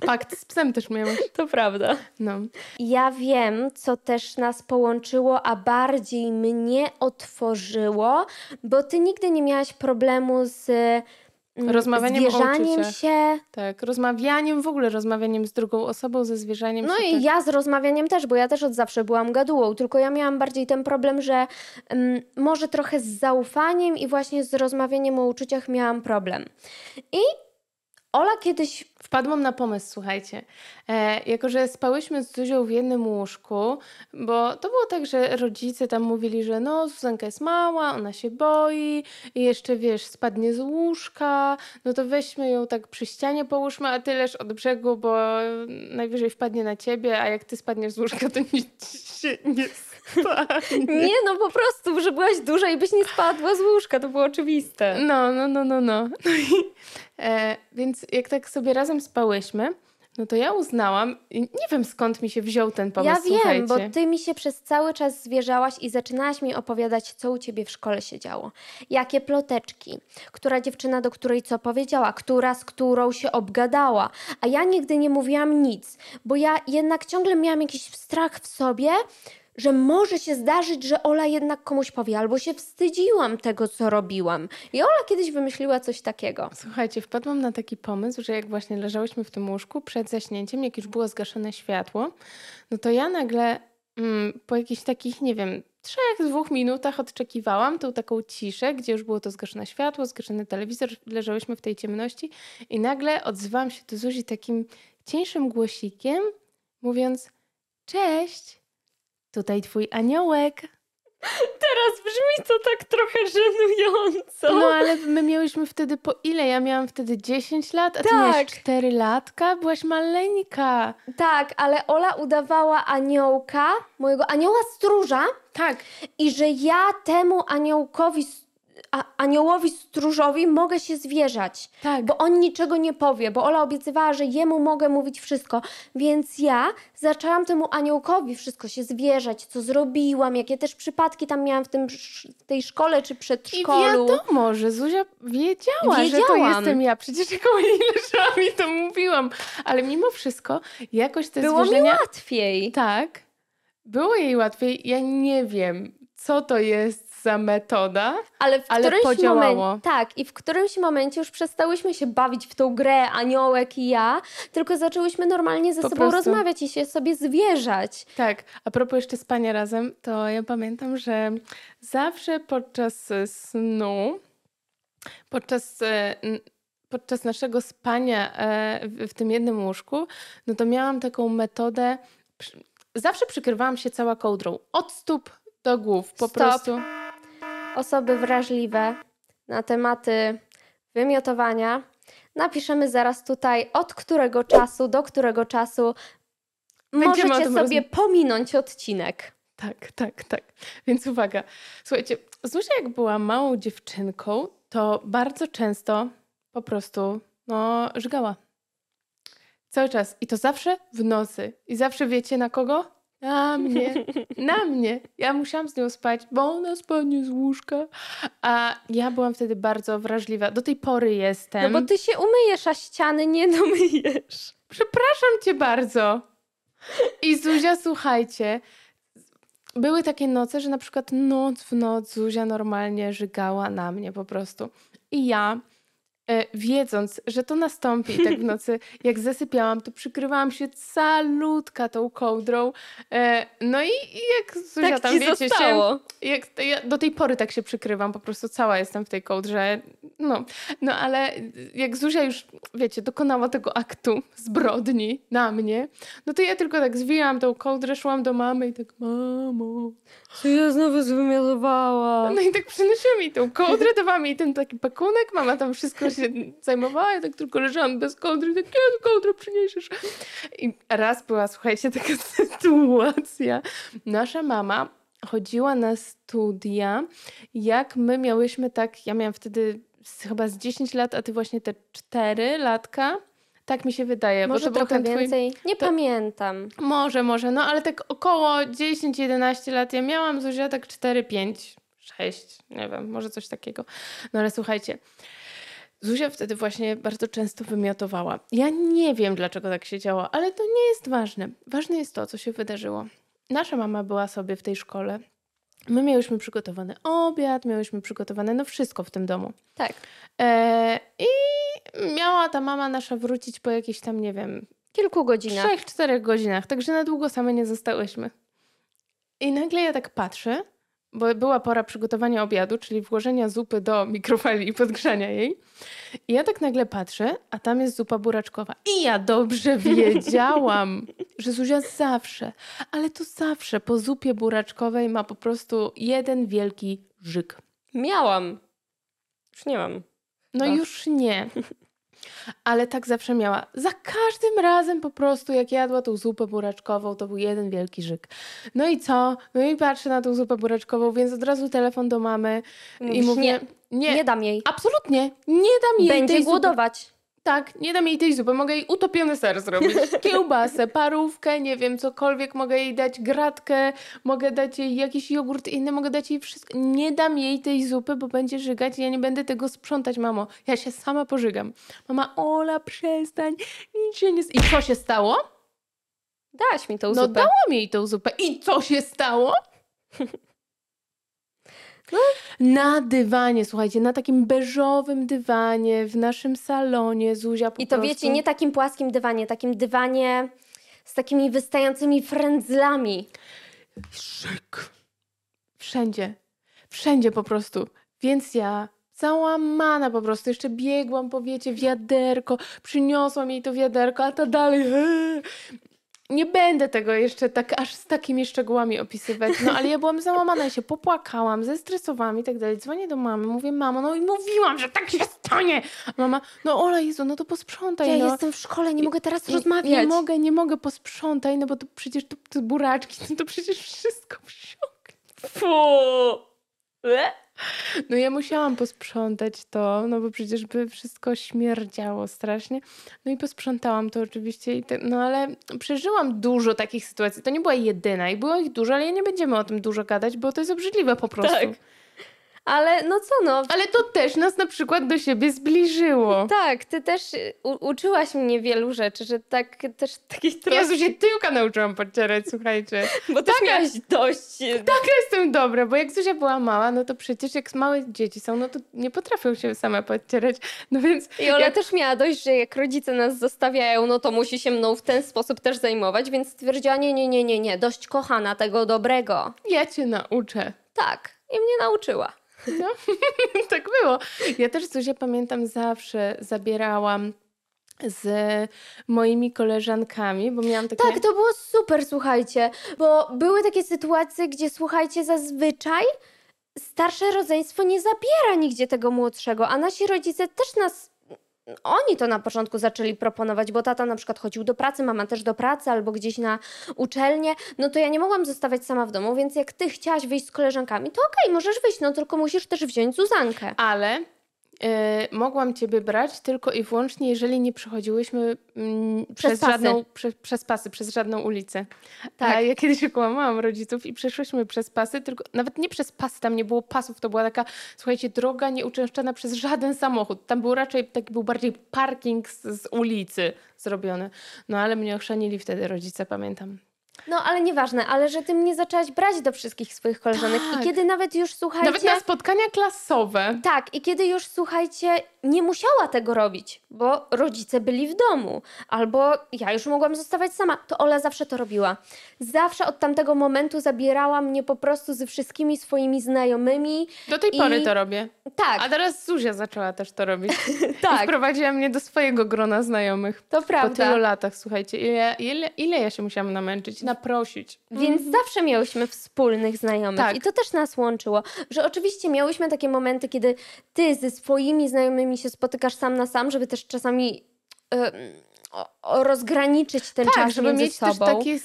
Pakt z psem też miałaś. To prawda. No. Ja wiem, co też nas połączyło, a bardziej mnie otworzyło, bo ty nigdy nie miałaś problemu z Rozmawianiem o zwierzaniem się. Tak, rozmawianiem, w ogóle rozmawianiem z drugą osobą, ze zwierzaniem. No i tak. ja z rozmawianiem też, bo ja też od zawsze byłam gadułą, tylko ja miałam bardziej ten problem, że mm, może trochę z zaufaniem i właśnie z rozmawianiem o uczuciach miałam problem. I Ola kiedyś Wpadłam na pomysł, słuchajcie. E, jako, że spałyśmy z Zuzią w jednym łóżku, bo to było tak, że rodzice tam mówili, że no, Zuzanka jest mała, ona się boi i jeszcze, wiesz, spadnie z łóżka, no to weźmy ją tak przy ścianie połóżmy, a ty leż od brzegu, bo najwyżej wpadnie na ciebie, a jak ty spadniesz z łóżka, to nic się nie. Nie, no po prostu, że byłaś duża i byś nie spadła z łóżka, to było oczywiste. No, no, no, no, no. no i, e, więc jak tak sobie razem spałyśmy, No to ja uznałam, nie wiem skąd mi się wziął ten pomysł, Ja wiem, słuchajcie. bo ty mi się przez cały czas zwierzałaś i zaczynałaś mi opowiadać, co u ciebie w szkole się działo. Jakie ploteczki, która dziewczyna do której co powiedziała, która z którą się obgadała. A ja nigdy nie mówiłam nic, bo ja jednak ciągle miałam jakiś strach w sobie, że może się zdarzyć, że Ola jednak komuś powie, albo się wstydziłam tego, co robiłam. I Ola kiedyś wymyśliła coś takiego. Słuchajcie, wpadłam na taki pomysł, że jak właśnie leżałyśmy w tym łóżku przed zaśnięciem, jak już było zgaszone światło, no to ja nagle mm, po jakichś takich, nie wiem, trzech, dwóch minutach odczekiwałam tą taką ciszę, gdzie już było to zgaszone światło, zgaszony telewizor, leżałyśmy w tej ciemności i nagle odzywałam się do Zuzi takim cieńszym głosikiem, mówiąc cześć, tutaj twój aniołek. Teraz brzmi to tak trochę żenująco. No ale my miałyśmy wtedy po ile? Ja miałam wtedy 10 lat, a ty Tak. miałeś 4 latka? Byłaś maleńka. Tak, ale Ola udawała aniołka, mojego anioła stróża Tak, i że ja temu aniołkowi, aniołowi stróżowi mogę się zwierzać, tak. bo on niczego nie powie, bo Ola obiecywała, że jemu mogę mówić wszystko, więc ja zaczęłam temu aniołkowi wszystko się zwierzać, co zrobiłam, jakie też przypadki tam miałam w, tym, w tej szkole czy I przedszkolu. wiadomo, że Zuzia wiedziała, że to Wiedziałam. jestem ja. Przecież jak o niej leżałam i to mówiłam. Ale mimo wszystko jakoś te Było mi zwierzenia... łatwiej. Tak, było jej łatwiej. Ja nie wiem, co to jest za metoda. Ale w Ale podziałało. momencie. Tak, i w którymś momencie już przestałyśmy się bawić w tą grę aniołek i ja, tylko zaczęłyśmy normalnie ze Po sobą prostu. rozmawiać i się sobie zwierzać. Tak, a propos jeszcze spania razem, to ja pamiętam, że zawsze podczas e, snu, podczas, e, podczas naszego spania e, w, tym jednym łóżku, no to miałam taką metodę, zawsze przykrywałam się cała kołdrą, od stóp do głów, po Stop. prostu. Osoby wrażliwe na tematy wymiotowania. Napiszemy zaraz tutaj, od którego czasu do którego czasu Będziemy możecie sobie pominąć odcinek. Tak, tak, tak. Więc uwaga. Słuchajcie, Zuzia jak była małą dziewczynką, to bardzo często po prostu, no, żygała. Cały czas. I to zawsze w nocy. I zawsze wiecie na kogo? Na mnie. Na mnie. Ja musiałam z nią spać, bo ona spadnie z łóżka. A ja byłam wtedy bardzo wrażliwa. Do tej pory jestem. No bo ty się umyjesz, a ściany nie domyjesz. Przepraszam cię bardzo. I Zuzia, słuchajcie, były takie noce, że na przykład noc w noc Zuzia normalnie żygała na mnie po prostu. I ja, wiedząc, że to nastąpi i tak w nocy, jak zasypiałam, to przykrywałam się calutka tą kołdrą. E, no i, i jak Zuzia tak tam, ci wiecie, się jak, ja do tej pory tak się przykrywam, po prostu cała jestem w tej kołdrze. No, no ale jak Zuzia już, wiecie, dokonała tego aktu zbrodni na mnie, no to ja tylko tak zwijałam tą kołdrę, szłam do mamy i tak, mamo. Co ja znowu zwymiotowałam? No i tak przynosiłam jej tą kołdrę, dawałam jej ten taki pakunek, mama tam wszystko się zajmowała, ja tak tylko leżałam bez kołdry, tak, kiedy kołdrę przyniesiesz? I raz była, słuchajcie, taka sytuacja. Nasza mama chodziła na studia, jak my miałyśmy tak, ja miałam wtedy chyba z 10 lat, a ty właśnie te 4 latka. Tak mi się wydaje, Może bo to trochę twój... więcej? Nie to- pamiętam. Może, może, no ale tak około 10-11 lat ja miałam, Zuzia tak 4, 5, 6, nie wiem, może coś takiego. No ale słuchajcie, Zuzia wtedy właśnie bardzo często wymiotowała. Ja nie wiem, dlaczego tak się działo, ale to nie jest ważne. Ważne jest to, co się wydarzyło. Nasza mama była sobie w tej szkole. My miałyśmy przygotowany obiad, miałyśmy przygotowane no wszystko w tym domu. Tak. E, I miała ta mama nasza wrócić po jakiejś tam, nie wiem, Kilku godzinach. trzech, czterech godzinach, także na długo same nie zostałyśmy. I nagle ja tak patrzę, bo była pora przygotowania obiadu, czyli włożenia zupy do mikrofali i podgrzania jej. I ja tak nagle patrzę, a tam jest zupa buraczkowa. I ja dobrze wiedziałam, że Zuzia zawsze, ale to zawsze po zupie buraczkowej ma po prostu jeden wielki żyk. Miałam. Już nie mam. No Chyba. już nie. Ale tak zawsze miała. Za każdym razem po prostu, jak jadła tą zupę buraczkową, to był jeden wielki żyk. No i co? No i patrzę na tą zupę buraczkową, więc od razu telefon do mamy i Mówisz, mówię... nie, Nie, nie dam jej. absolutnie, nie dam jej Będzie głodować. Tak, nie dam jej tej zupy, mogę jej utopiony ser zrobić. Kiełbasę, parówkę, nie wiem, cokolwiek, mogę jej dać gratkę, mogę dać jej jakiś jogurt inny, mogę dać jej wszystko. Nie dam jej tej zupy, bo będzie żygać i ja nie będę tego sprzątać, mamo. Ja się sama pożygam. Mama, Ola, przestań, nic się nie... I co się stało? Dałaś mi tą No zupę. dałam jej tą zupę. I co się stało? No. Na dywanie, słuchajcie, na takim beżowym dywanie w naszym salonie Zuzia po I to prostu... wiecie, nie takim płaskim dywanie, takim dywanie z takimi wystającymi frędzlami. Szyk. Wszędzie. Wszędzie po prostu. Więc ja załamana po prostu, jeszcze biegłam po wiecie, wiaderko, przyniosłam jej to wiaderko, a ta dalej. Nie będę tego jeszcze tak aż z takimi szczegółami opisywać, no ale ja byłam załamana, ja się popłakałam, zestresowałam i tak dalej. Dzwonię do mamy, mówię, mamo, no i mówiłam, że tak się stanie. A mama, no Ola, Jezu, no to posprzątaj, Ja no. jestem w szkole, nie mogę teraz Nie- rozmawiać. Nie mogę, nie mogę, posprzątaj, no bo to przecież to, to buraczki, no to przecież wszystko wsiąknie. Fu. No ja musiałam posprzątać to, no bo przecież by wszystko śmierdziało strasznie. No i posprzątałam to oczywiście, te, no ale przeżyłam dużo takich sytuacji. To nie była jedyna i było ich dużo, ale nie będziemy o tym dużo gadać, bo to jest obrzydliwe po prostu. Tak. Ale no co no, Ale to też nas na przykład do siebie zbliżyło. tak, ty też y, u, uczyłaś mnie wielu rzeczy, że tak też takich trochę, Jezu, się tyłka nauczyłam podcierać, słuchajcie. bo też miałaś dość. y, Taka jestem dobra, bo jak Zuzia była mała, no to przecież jak małe dzieci są, no to nie potrafią się same podcierać. No więc I Ola jak też miała dość, że jak rodzice nas zostawiają, no to musi się mną w ten sposób też zajmować, więc stwierdziła, nie, nie, nie, nie, nie, dość kochana tego dobrego. ja cię nauczę. Tak, i mnie nauczyła. No, tak było. Ja też Zuzię pamiętam zawsze zabierałam z moimi koleżankami, bo miałam takie... Tak, to było super, słuchajcie, bo były takie sytuacje, gdzie słuchajcie, zazwyczaj starsze rodzeństwo nie zabiera nigdzie tego młodszego, a nasi rodzice też nas. Oni to na początku zaczęli proponować, bo tata na przykład chodził do pracy, mama też do pracy albo gdzieś na uczelnię. No to ja nie mogłam zostawać sama w domu, więc jak ty chciałaś wyjść z koleżankami, to okej, możesz wyjść, no tylko musisz też wziąć Zuzankę. Ale mogłam ciebie brać tylko i wyłącznie, jeżeli nie przechodziłyśmy mm, przez, pasy. żadną, prze, przez pasy, przez żadną ulicę. Tak. A ja kiedyś okłamałam rodziców i przeszłyśmy przez pasy, tylko nawet nie przez pasy, tam nie było pasów, to była taka, słuchajcie, droga nieuczęszczana przez żaden samochód. Tam był raczej, taki był bardziej parking z, z ulicy zrobiony. No ale mnie ochrzanili wtedy rodzice, pamiętam. No ale nieważne, ale że ty mnie zaczęłaś brać do wszystkich swoich koleżanek Tak. i kiedy nawet już słuchajcie... Nawet na spotkania klasowe. Tak, i kiedy już słuchajcie, nie musiała tego robić, bo rodzice byli w domu, albo ja już mogłam zostawać sama, to Ola zawsze to robiła. Zawsze od tamtego momentu zabierała mnie po prostu ze wszystkimi swoimi znajomymi. Do tej I- pory to robię. Tak, A teraz Zuzia zaczęła też to robić. I tak, wprowadziła mnie do swojego grona znajomych. to Po tylu prawda. latach, słuchajcie, ile, ile, ile ja się musiałam namęczyć, naprosić. Więc zawsze miałyśmy wspólnych znajomych Tak. i to też nas łączyło, że oczywiście miałyśmy takie momenty, kiedy ty ze swoimi znajomymi się spotykasz sam na sam, żeby też czasami rozgraniczyć ten Tak, czas żeby między mieć sobą. też taki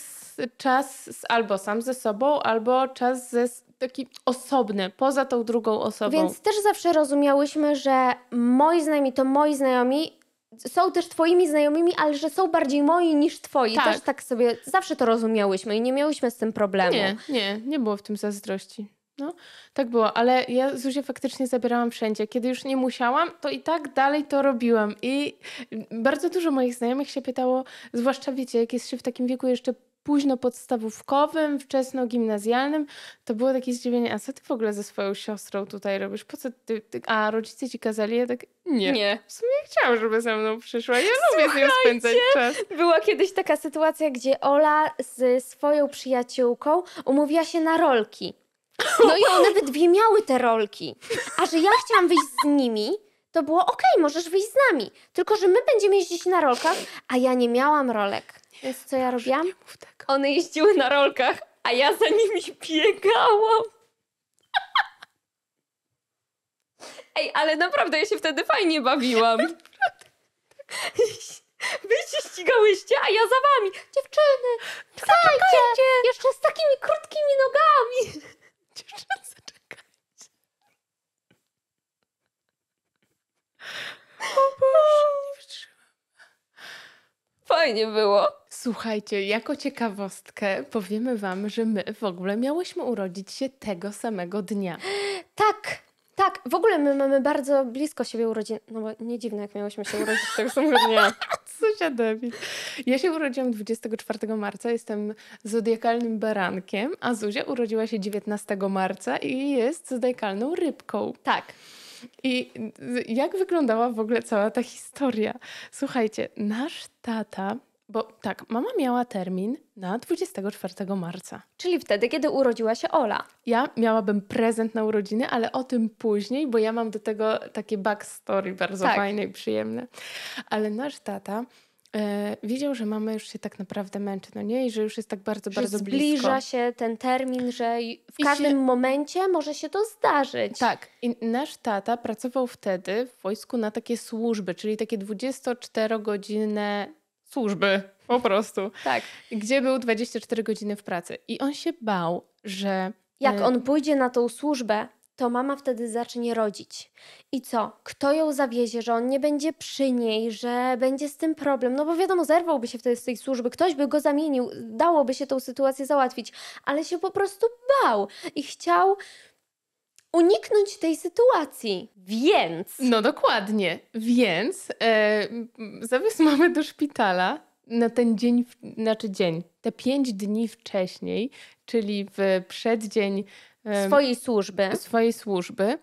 czas z, albo sam ze sobą, albo czas ze, taki osobny, poza tą drugą osobą. Więc też zawsze rozumiałyśmy, że moi znajomi to moi znajomi, są też twoimi znajomymi, ale że są bardziej moi niż twoi. Tak. Też tak sobie zawsze to rozumiałyśmy i nie miałyśmy z tym problemu. Nie, nie, nie było w tym zazdrości. No, tak było, ale ja Zuzię faktycznie zabierałam wszędzie. Kiedy już nie musiałam, to i tak dalej to robiłam. I bardzo dużo moich znajomych się pytało, zwłaszcza wiecie, jak jest się w takim wieku jeszcze późno podstawówkowym, wczesno gimnazjalnym, to było takie zdziwienie, a co ty w ogóle ze swoją siostrą tutaj robisz? Po co ty, ty... A rodzice ci kazali? Ja tak, nie. Nie. W sumie chciałam, żeby ze mną przyszła. Ja lubię z nią spędzać czas. Była kiedyś taka sytuacja, gdzie Ola z swoją przyjaciółką umówiła się na rolki. No i one we dwie miały te rolki. A że ja chciałam wyjść z nimi, to było okej, możesz wyjść z nami. Tylko, że my będziemy jeździć na rolkach, a ja nie miałam rolek. Więc co ja robiłam? One jeździły na rolkach, a ja za nimi biegałam. Ej, ale naprawdę ja się wtedy fajnie bawiłam. Wy się ścigałyście, a ja za wami. Dziewczyny, wstajcie! Jeszcze z takimi krótkimi nogami. Dziewczyny, zaczekajcie. O Boże, nie wytrzymam. Fajnie było. Słuchajcie, jako ciekawostkę powiemy wam, że my w ogóle miałyśmy urodzić się tego samego dnia. Tak, tak. W ogóle my mamy bardzo blisko siebie urodziny. No bo nie dziwne, jak miałyśmy się urodzić tego samego dnia. Co się debil. Ja się urodziłam 24 marca, jestem zodiakalnym barankiem, a Zuzia urodziła się 19 marca i jest zodiakalną rybką. Tak. I jak wyglądała w ogóle cała ta historia? Słuchajcie, nasz tata, bo tak, mama miała termin na 24 marca. Czyli wtedy, kiedy urodziła się Ola. Ja miałabym prezent na urodziny, ale o tym później, bo ja mam do tego takie backstory bardzo Tak. fajne i przyjemne. Ale nasz tata wiedział, że mama już się tak naprawdę męczy, no nie? I że już jest tak bardzo, Że bardzo zbliża blisko. się ten termin, że w I każdym się- momencie może się to zdarzyć. Tak, i nasz tata pracował wtedy w wojsku na takie służby, czyli takie 24-godzinne służby po prostu, tak. gdzie był 24 godziny w pracy. I on się bał, że... Jak e, on pójdzie na tą służbę, to mama wtedy zacznie rodzić. I co? Kto ją zawiezie, że on nie będzie przy niej, że będzie z tym problem? No bo wiadomo, zerwałby się wtedy z tej służby, ktoś by go zamienił, dałoby się tą sytuację załatwić, ale się po prostu bał i chciał uniknąć tej sytuacji. Więc No dokładnie. Więc e, zawiózł mamy do szpitala na ten dzień, znaczy dzień, te pięć dni wcześniej, czyli w przeddzień swojej służby. swojej służby.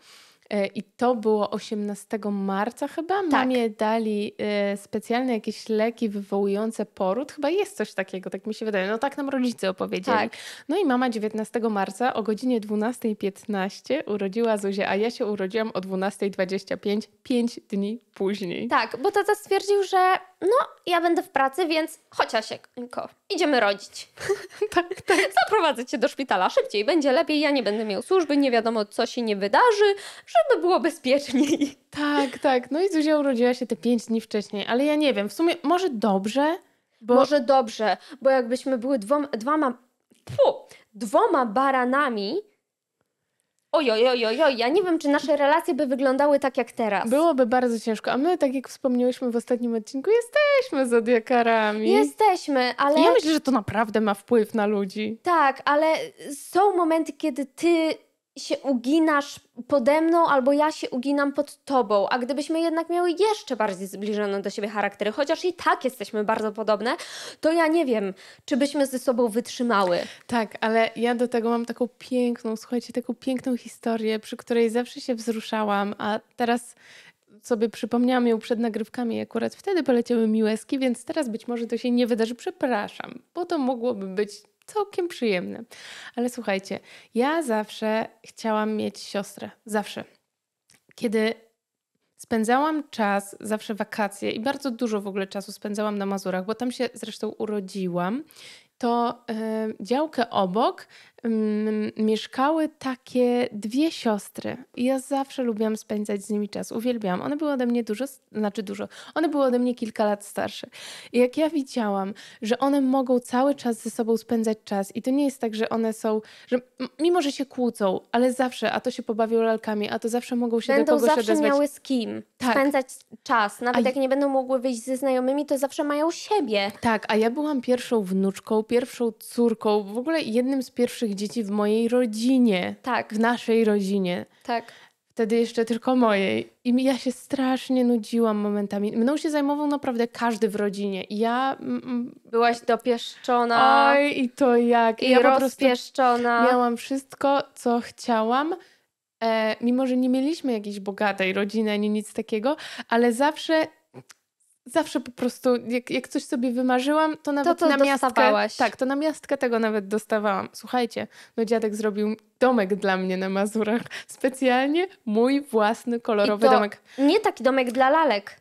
E, I to było 18 marca chyba. Tak. Mamie dali e, specjalne jakieś leki wywołujące poród. Chyba jest coś takiego, tak mi się wydaje. No tak nam rodzice opowiedzieli. Tak. No i mama 19 marca o godzinie 12.15 urodziła Zuzię, a ja się urodziłam o 12.25, 5 dni później. Tak, bo tata stwierdził, że no, ja będę w pracy, więc chodź Asieńko, idziemy rodzić. tak, tak. Zaprowadzę cię do szpitala szybciej, będzie lepiej, ja nie będę miał służby, nie wiadomo co się nie wydarzy, żeby było bezpieczniej. Tak, tak. No i Zuzia urodziła się te 5 dni wcześniej, ale ja nie wiem, w sumie może dobrze, bo Może dobrze, bo jakbyśmy były dwoma, dwoma, pu, dwoma baranami, oj, oj, oj, oj, oj, ja nie wiem, czy nasze relacje by wyglądały tak jak teraz. byłoby bardzo ciężko. A my, tak jak wspomniałyśmy w ostatnim odcinku, jesteśmy zodiakarami. Jesteśmy, ale... Ja myślę, że to naprawdę ma wpływ na ludzi. Tak, ale są momenty, kiedy ty się uginasz pode mną, albo ja się uginam pod tobą. A gdybyśmy jednak miały jeszcze bardziej zbliżone do siebie charaktery, chociaż i tak jesteśmy bardzo podobne, to ja nie wiem, czy byśmy ze sobą wytrzymały. Tak, ale ja do tego mam taką piękną, słuchajcie, taką piękną historię, przy której zawsze się wzruszałam, a teraz sobie przypomniałam ją przed nagrywkami akurat wtedy poleciały mi łezki, więc teraz być może to się nie wydarzy. Przepraszam, bo to mogłoby być całkiem przyjemne. Ale słuchajcie, ja zawsze chciałam mieć siostrę. Zawsze. Kiedy spędzałam czas, zawsze wakacje i bardzo dużo w ogóle czasu spędzałam na Mazurach, bo tam się zresztą urodziłam, to e, działkę obok mieszkały takie dwie siostry. I ja zawsze lubiłam spędzać z nimi czas. Uwielbiałam. One były ode mnie dużo, znaczy dużo, one były ode mnie kilka lat starsze. I jak ja widziałam, że one mogą cały czas ze sobą spędzać czas i to nie jest tak, że one są, że mimo, że się kłócą, ale zawsze, a to się pobawią lalkami, a to zawsze mogą się do Będą kogoś zawsze odezwać. miały z kim Tak. spędzać czas. Nawet A jak nie będą mogły wyjść ze znajomymi, to zawsze mają siebie. Tak, a ja byłam pierwszą wnuczką, pierwszą córką, w ogóle jednym z pierwszych dzieci w mojej rodzinie. Tak, W naszej rodzinie. tak. Wtedy jeszcze tylko mojej. I ja się strasznie nudziłam momentami. Mną się zajmował naprawdę każdy w rodzinie. I ja. Mm, Byłaś dopieszczona oj, i to jak. i ja po prostu rozpieszczona. miałam wszystko, co chciałam. E, mimo, że nie mieliśmy jakiejś bogatej rodziny ani nic takiego, ale zawsze. Zawsze po prostu, jak, jak coś sobie wymarzyłam, to nawet to na miastkę. Tak, to na miastkę tego nawet dostawałam. Słuchajcie, no dziadek zrobił domek dla mnie na Mazurach. Specjalnie mój własny kolorowy to- domek. Nie taki domek dla lalek.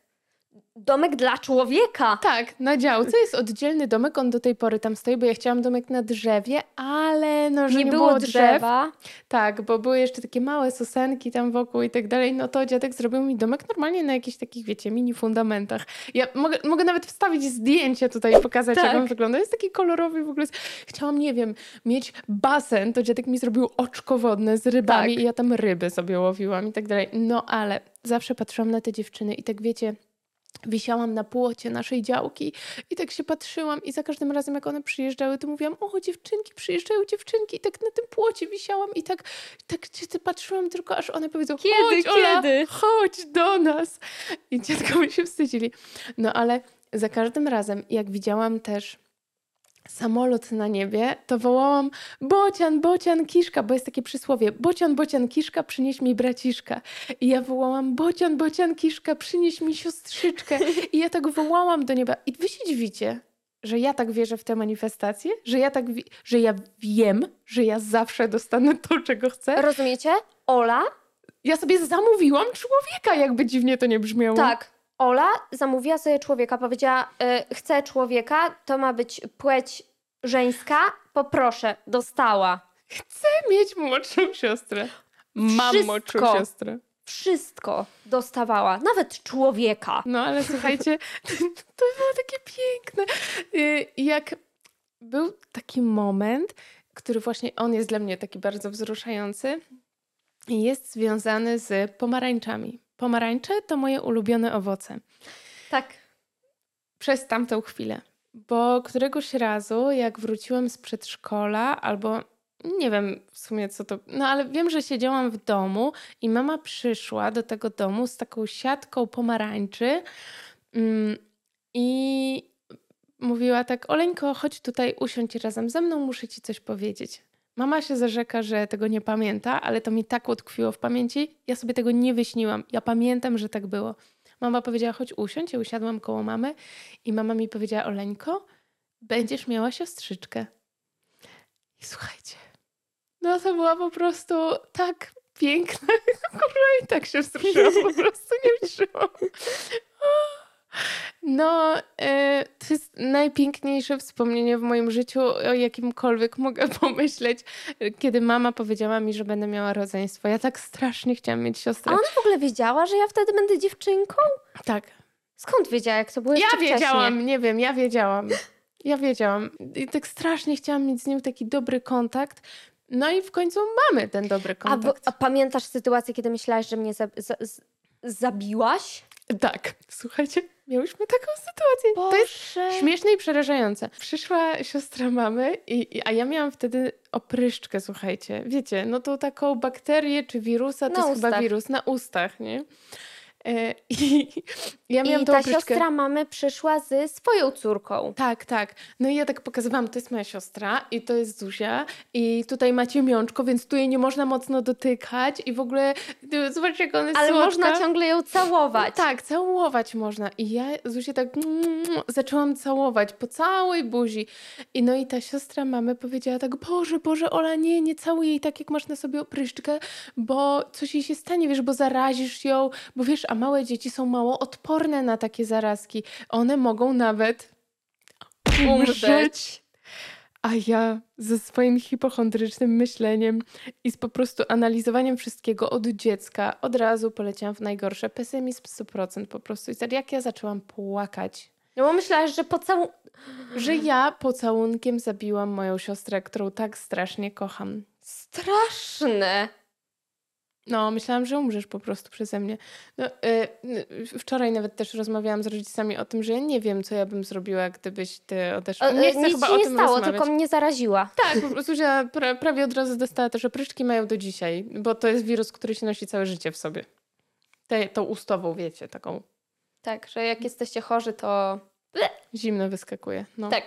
Domek dla człowieka. Tak, na działce jest oddzielny domek, on do tej pory tam stoi, bo ja chciałam domek na drzewie, ale no, że Nie, nie, było drzew. drzewa. Tak, bo były jeszcze takie małe sosenki tam wokół i tak dalej, no to dziadek zrobił mi domek normalnie na jakichś takich, wiecie, mini fundamentach. Ja mogę, mogę nawet wstawić zdjęcie tutaj i pokazać, Tak. jak on wygląda. Jest taki kolorowy w ogóle. Chciałam, nie wiem, mieć basen, to dziadek mi zrobił oczko wodne z rybami Tak. i ja tam ryby sobie łowiłam i tak dalej. No ale zawsze patrzyłam na te dziewczyny i tak wiecie, wisiałam na płocie naszej działki i tak się patrzyłam i za każdym razem jak one przyjeżdżały, to mówiłam, o dziewczynki, przyjeżdżają dziewczynki i tak na tym płocie wisiałam i tak, tak się patrzyłam tylko aż one powiedzą, Kiedy, chodź Ola, kiedy? chodź do nas. I dziadkowie się wstydzili. No ale za każdym razem jak widziałam też samolot na niebie, to wołałam bocian, bocian, kiszka, bo jest takie przysłowie bocian, bocian, kiszka, przynieś mi braciszka. I ja wołałam bocian, bocian, kiszka, przynieś mi siostrzyczkę. I ja tak wołałam do nieba. I wy się dziwicie, że ja tak wierzę w te manifestacje, że ja tak, że ja wiem, że ja zawsze dostanę to, czego chcę. Rozumiecie? Ola, Ja sobie zamówiłam człowieka, jakby dziwnie to nie brzmiało. tak. Ola zamówiła sobie człowieka, powiedziała, y, chcę człowieka, to ma być płeć żeńska, poproszę, dostała. Chcę mieć młodszą siostrę. Mam Wszystko. młodszą siostrę. Wszystko dostawała, nawet człowieka. No ale słuchajcie, to było takie piękne. Y, Jak był taki moment, który właśnie on jest dla mnie taki bardzo wzruszający jest związany z pomarańczami. Pomarańcze to moje ulubione owoce. Tak. Przez tamtą chwilę. Bo któregoś razu, jak wróciłam z przedszkola, albo nie wiem w sumie co to, no ale wiem, że siedziałam w domu i mama przyszła do tego domu z taką siatką pomarańczy mm, i mówiła tak: Oleńko, chodź tutaj, usiądź razem ze mną, muszę ci coś powiedzieć. Mama się zarzeka, że tego nie pamięta, ale to mi tak utkwiło w pamięci. Ja sobie tego nie wyśniłam. Ja pamiętam, że tak było. Mama powiedziała, chodź usiądź. Ja usiadłam koło mamy i mama mi powiedziała, Oleńko, będziesz miała siostrzyczkę. I słuchajcie, no to była po prostu tak piękna. Kurwa, i tak się wzruszyłam, po prostu nie wytrzymałam. No, e, to jest najpiękniejsze wspomnienie w moim życiu, o jakimkolwiek mogę pomyśleć, kiedy mama powiedziała mi, że będę miała rodzeństwo. Ja tak strasznie chciałam mieć A siostrę. ona w ogóle wiedziała, że ja wtedy będę dziewczynką? Tak, Skąd wiedziała, jak to było Ja wiedziałam, wcześniej? nie wiem, ja wiedziałam. Ja wiedziałam. I tak strasznie chciałam mieć z nią taki dobry kontakt. No i w końcu mamy ten dobry A, kontakt. a pamiętasz sytuację, kiedy myślałaś, że mnie za, za, z, zabiłaś? Tak, słuchajcie, miałyśmy taką sytuację. To jest Boże. śmieszne i przerażające. Przyszła siostra mamy, i, i, a ja miałam wtedy opryszczkę, słuchajcie. Wiecie, no to taką bakterię czy wirusa, to Na jest chyba wirus na ustach, nie? E, I ja miałam I tą ta siostra mamy przyszła ze swoją córką. Tak, tak. No i ja tak pokazywałam, to jest moja siostra i to jest Zuzia i tutaj macie miączko, więc tu jej nie można mocno dotykać i w ogóle zobaczcie jak ona jest Ale słodka. można ciągle ją całować. Tak, całować można. I ja Zuzię tak mm, zaczęłam całować po całej buzi. I no i ta siostra mamy powiedziała tak, Boże, Boże, Ola, nie, nie całuj jej tak, jak masz na sobie opryszczkę, bo coś jej się stanie, wiesz, bo zarazisz ją, bo wiesz, a małe dzieci są mało odporne na takie zarazki. One mogą nawet umrzeć. A ja ze swoim hipochondrycznym myśleniem i z po prostu analizowaniem wszystkiego od dziecka od razu poleciałam w najgorsze. Pesymizm 100% po prostu. I tak jak ja zaczęłam płakać, No bo myślałaś, że po całą... że ja pocałunkiem zabiłam moją siostrę, którą tak strasznie kocham. Straszne. No, myślałam, że umrzesz po prostu przeze mnie. No, y, y, wczoraj nawet też rozmawiałam z rodzicami o tym, że ja nie wiem, co ja bym zrobiła, gdybyś ty odeszła. Nie chcę Nic chyba o nie tym stało, rozmawiać. tylko mnie zaraziła. Tak, po prostu Zuzia pra, prawie od razu dostała też opryszczki, mają do dzisiaj, bo to jest wirus, który się nosi całe życie w sobie. Te, tą ustawą, wiecie, taką Tak, że jak jesteście chorzy, to... zimno wyskakuje. No. Tak.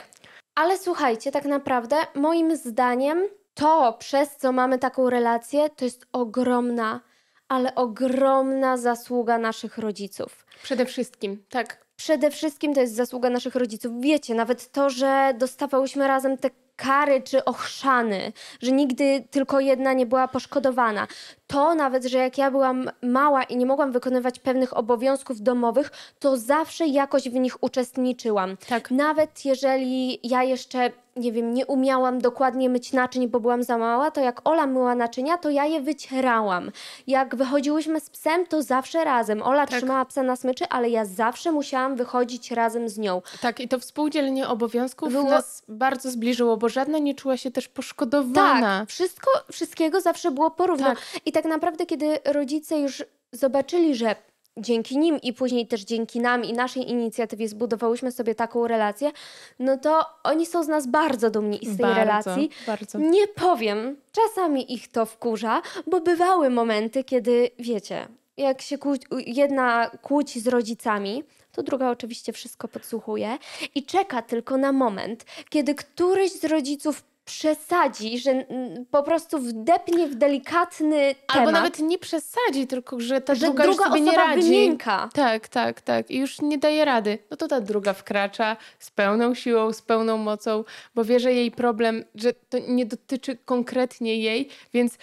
Ale słuchajcie, tak naprawdę moim zdaniem to, przez co mamy taką relację, to jest ogromna, ale ogromna zasługa naszych rodziców. Przede wszystkim, tak. Przede wszystkim to jest zasługa naszych rodziców. Wiecie, nawet to, że dostawałyśmy razem te kary czy ochrzany, że nigdy tylko jedna nie była poszkodowana. To nawet, że jak ja byłam mała i nie mogłam wykonywać pewnych obowiązków domowych, to zawsze jakoś w nich uczestniczyłam. Tak. Nawet jeżeli ja jeszcze, nie wiem, nie umiałam dokładnie myć naczyń, bo byłam za mała, to jak Ola myła naczynia, to ja je wycierałam. Jak wychodziłyśmy z psem, to zawsze razem. Ola Tak. trzymała psa na smyczy, ale ja zawsze musiałam wychodzić razem z nią. Tak, i to współdzielenie obowiązków Było- nas bardzo zbliżyło, bo żadna nie czuła się też poszkodowana. Tak, wszystko, wszystkiego zawsze było porówno. Tak. I tak naprawdę, kiedy rodzice już zobaczyli, że dzięki nim i później też dzięki nam i naszej inicjatywie zbudowałyśmy sobie taką relację, no to oni są z nas bardzo dumni i z tej bardzo, relacji. Bardzo. Nie powiem, czasami ich to wkurza, bo bywały momenty, kiedy wiecie, jak się kłó- jedna kłóci z rodzicami, to druga oczywiście wszystko podsłuchuje i czeka tylko na moment, kiedy któryś z rodziców przesadzi, że po prostu wdepnie w delikatny Albo temat, nawet nie przesadzi, tylko że ta że druga, druga już sobie nie radzi. wymięka. Tak, tak, tak. I już nie daje rady. No to ta druga wkracza z pełną siłą, z pełną mocą, bo wie, że jej problem, że to nie dotyczy konkretnie jej, więc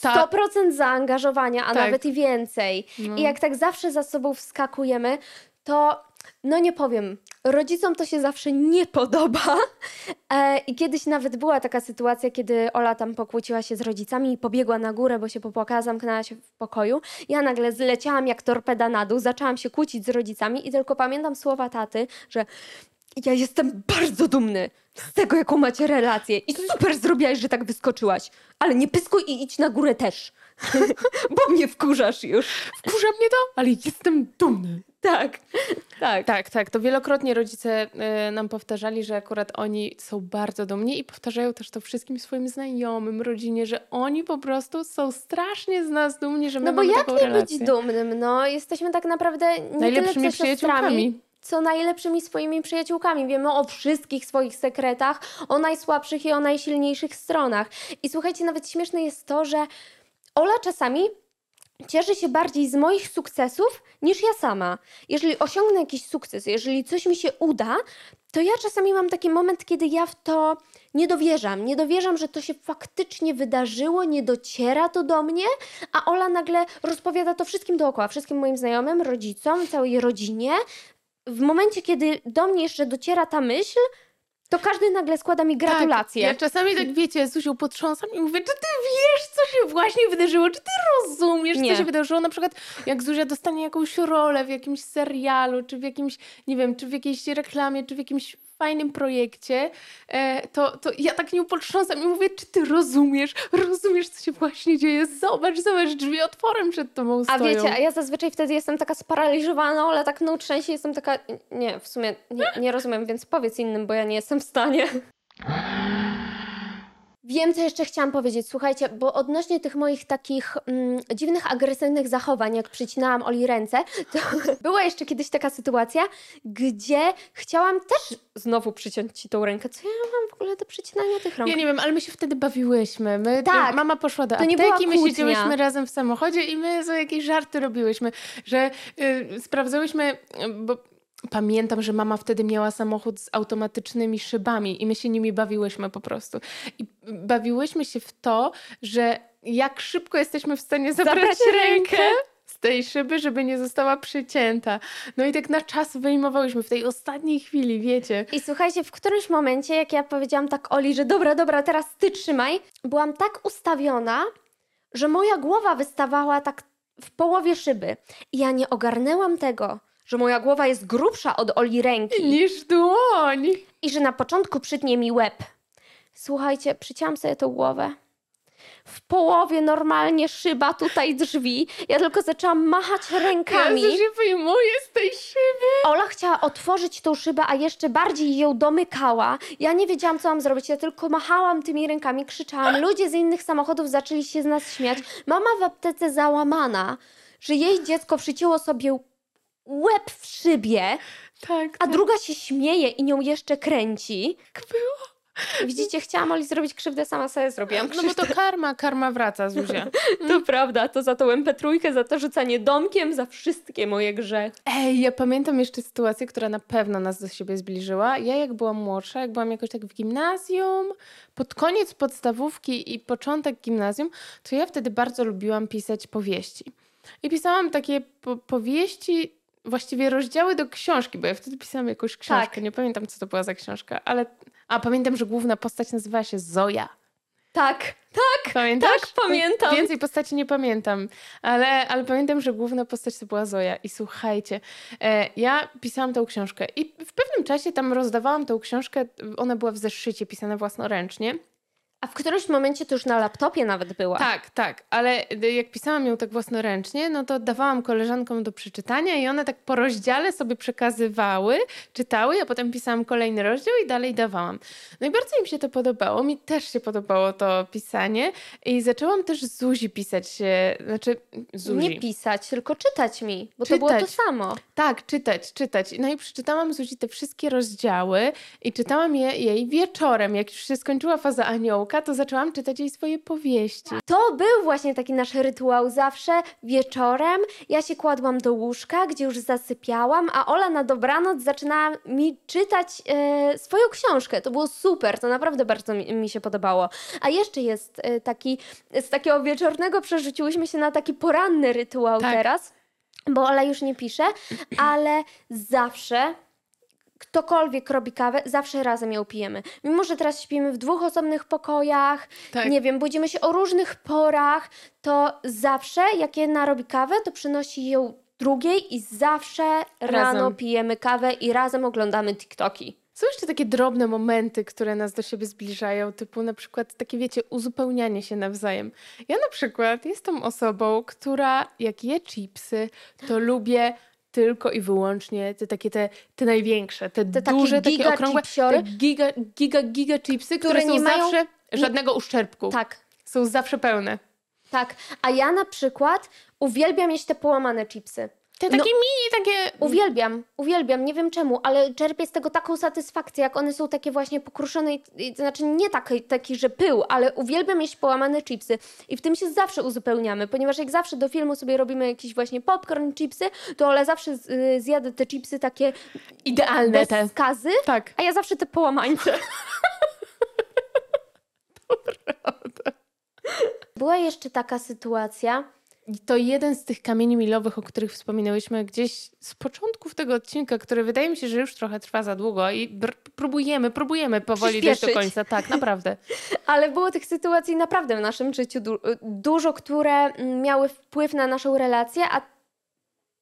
ta... 100% zaangażowania, a Tak. nawet i więcej. No. I jak tak zawsze za sobą wskakujemy, to no nie powiem, rodzicom to się zawsze nie podoba. E, I kiedyś nawet była taka sytuacja, kiedy Ola tam pokłóciła się z rodzicami i pobiegła na górę, bo się popłakała, zamknęła się w pokoju. Ja nagle zleciałam jak torpeda na dół, zaczęłam się kłócić z rodzicami i tylko pamiętam słowa taty, że ja jestem bardzo dumny z tego, jaką macie relację i super zrobiłaś, że tak wyskoczyłaś, ale nie pyskuj i idź na górę też, bo mnie wkurzasz już. Wkurza mnie to, ale jestem dumny. Tak, tak. Tak, tak. To wielokrotnie rodzice y, nam powtarzali, że akurat oni są bardzo dumni i powtarzają też to wszystkim swoim znajomym, rodzinie, że oni po prostu są strasznie z nas dumni, że my No bo mamy jak nie relację. być dumnym? No, jesteśmy tak naprawdę nie Najlepszymi tyle przyjaciółkami. co najlepszymi swoimi przyjaciółkami. Wiemy o wszystkich swoich sekretach, o najsłabszych i o najsilniejszych stronach. I słuchajcie, nawet śmieszne jest to, że Ola czasami cieszy się bardziej z moich sukcesów niż ja sama. Jeżeli osiągnę jakiś sukces, jeżeli coś mi się uda, to ja czasami mam taki moment, kiedy ja w to nie dowierzam. Nie dowierzam, że to się faktycznie wydarzyło, nie dociera to do mnie, a Ola nagle rozpowiada to wszystkim dookoła, wszystkim moim znajomym, rodzicom, całej rodzinie. W momencie, kiedy do mnie jeszcze dociera ta myśl, to każdy nagle składa mi gratulacje. Tak, ja czasami tak wiecie, Zuziu potrząsam i mówię, czy ty wiesz, co się właśnie wydarzyło? Czy ty rozumiesz, Nie. co się wydarzyło? Na przykład jak Zuzia dostanie jakąś rolę w jakimś serialu, czy w jakimś, nie wiem, czy w jakiejś reklamie, czy w jakimś fajnym projekcie, e, to, to ja tak nią potrząsam i mówię, czy ty rozumiesz? Rozumiesz, co się właśnie dzieje? Zobacz, zobacz, drzwi otworem przed tobą A stoją. wiecie, a ja zazwyczaj wtedy jestem taka sparaliżowana, ale tak no trzęsie, jestem taka, nie, w sumie nie, nie rozumiem, więc powiedz innym, bo ja nie jestem w stanie. Wiem, co jeszcze chciałam powiedzieć. Słuchajcie, bo odnośnie tych moich takich mm, dziwnych, agresywnych zachowań, jak przycinałam Oli ręce, to była jeszcze kiedyś taka sytuacja, gdzie chciałam też znowu przyciąć ci tą rękę. Co ja mam w ogóle do przycinania tych rąk? Ja nie wiem, ale my się wtedy bawiłyśmy. My, Tak. Mama poszła do To nie apteki, my siedziałyśmy razem w samochodzie i my za jakieś żarty robiłyśmy, że y, sprawdzałyśmy, bo pamiętam, że mama wtedy miała samochód z automatycznymi szybami i my się nimi bawiłyśmy po prostu. I bawiłyśmy się w to, że jak szybko jesteśmy w stanie zabrać, Zabrać rękę rękę. z tej szyby, żeby nie została przycięta. No i tak na czas wyjmowałyśmy w tej ostatniej chwili, wiecie. I słuchajcie, w którymś momencie, jak ja powiedziałam tak Oli, że dobra, dobra, teraz ty trzymaj, byłam tak ustawiona, że moja głowa wystawała tak w połowie szyby. I ja nie ogarnęłam tego, że moja głowa jest grubsza od Oli ręki Niż dłoń. i że na początku przytnie mi łeb. Słuchajcie, przycięłam sobie tą głowę. W połowie normalnie szyba tutaj drzwi. Ja tylko zaczęłam machać rękami. Jezu, się wyjmuje z tej szyby. Ola chciała otworzyć tą szybę, a jeszcze bardziej ją domykała. Ja nie wiedziałam, co mam zrobić. Ja tylko machałam tymi rękami, krzyczałam. Ludzie z innych samochodów zaczęli się z nas śmiać. Mama w aptece załamana, że jej dziecko przycięło sobie łeb w szybie, Tak, a tak. druga się śmieje i nią jeszcze kręci. tak było. Widzicie, chciałam Oli zrobić krzywdę, sama sobie zrobiłam No bo krzywdę. to karma, karma wraca, Zuzia. To prawda, to za tą MP3, za to rzucanie domkiem, za wszystkie moje grzechy. Ej, ja pamiętam jeszcze sytuację, która na pewno nas do siebie zbliżyła. Ja jak byłam młodsza, jak byłam jakoś tak w gimnazjum, pod koniec podstawówki i początek gimnazjum, to ja wtedy bardzo lubiłam pisać powieści. I pisałam takie po powieści, właściwie rozdziały do książki, bo ja wtedy pisałam jakąś książkę. Tak. Nie pamiętam, co to była za książka, ale... A pamiętam, że główna postać nazywała się Zoja. Tak, tak, Pamiętasz? tak, pamiętam. Więcej postaci nie pamiętam, ale, ale pamiętam, że główna postać to była Zoja. I słuchajcie, e, ja pisałam tą książkę i w pewnym czasie tam rozdawałam tą książkę, ona była w zeszycie pisana własnoręcznie. A w którymś momencie to już na laptopie nawet była. Tak, tak, ale jak pisałam ją tak własnoręcznie, no to dawałam koleżankom do przeczytania i one tak po rozdziale sobie przekazywały, czytały, a potem pisałam kolejny rozdział i dalej dawałam. No i bardzo im się to podobało, mi też się podobało to pisanie i zaczęłam też Zuzi pisać, się, znaczy Zuzi. Nie pisać, tylko czytać mi, bo to było to Czytać. samo. Tak, czytać, czytać. No i przeczytałam Zuzi te wszystkie rozdziały i czytałam je jej wieczorem. Jak już się skończyła faza aniołka, to zaczęłam czytać jej swoje powieści. To był właśnie taki nasz rytuał zawsze wieczorem. Ja się kładłam do łóżka, gdzie już zasypiałam, a Ola na dobranoc zaczynała mi czytać e, swoją książkę. To było super, to naprawdę bardzo mi, mi się podobało. A jeszcze jest e, taki, z takiego wieczornego przerzuciłyśmy się na taki poranny rytuał Tak. teraz, bo Ola już nie pisze, ale zawsze ktokolwiek robi kawę, zawsze razem ją pijemy. Mimo, że teraz śpimy w dwóch osobnych pokojach, Tak. nie wiem, budzimy się o różnych porach, to zawsze jak jedna robi kawę, to przynosi ją drugiej i zawsze rano Razem. pijemy kawę i razem oglądamy TikToki. Są jeszcze takie drobne momenty, które nas do siebie zbliżają, typu na przykład takie, wiecie, uzupełnianie się nawzajem. Ja na przykład jestem osobą, która jak je chipsy, to lubię tylko i wyłącznie te takie te, te największe, te, Te takie duże, takie giga okrągłe, chipsiory? te giga, giga, giga chipsy, które, Które są nie mają- zawsze żadnego uszczerbku. Tak, Są zawsze pełne. tak. A ja na przykład uwielbiam jeść te połamane chipsy. Te No- takie mini, takie... Uwielbiam, uwielbiam, nie wiem czemu, ale czerpię z tego taką satysfakcję, jak one są takie właśnie pokruszone, i, i, to znaczy nie taki, taki, że pył, ale uwielbiam jeść połamane chipsy i w tym się zawsze uzupełniamy, ponieważ jak zawsze do filmu sobie robimy jakiś właśnie popcorn, chipsy, to Ole zawsze z, y, zjada te chipsy takie Idealne bez te. skazy, Tak. a ja zawsze te połamańce. Była jeszcze taka sytuacja, I to jeden z tych kamieni milowych, o których wspominałyśmy gdzieś z początków tego odcinka, który wydaje mi się, że już trochę trwa za długo i próbujemy, próbujemy powoli dojść do końca. Tak, naprawdę. Ale było tych sytuacji naprawdę w naszym życiu du- dużo, które mm, miały wpływ na naszą relację, a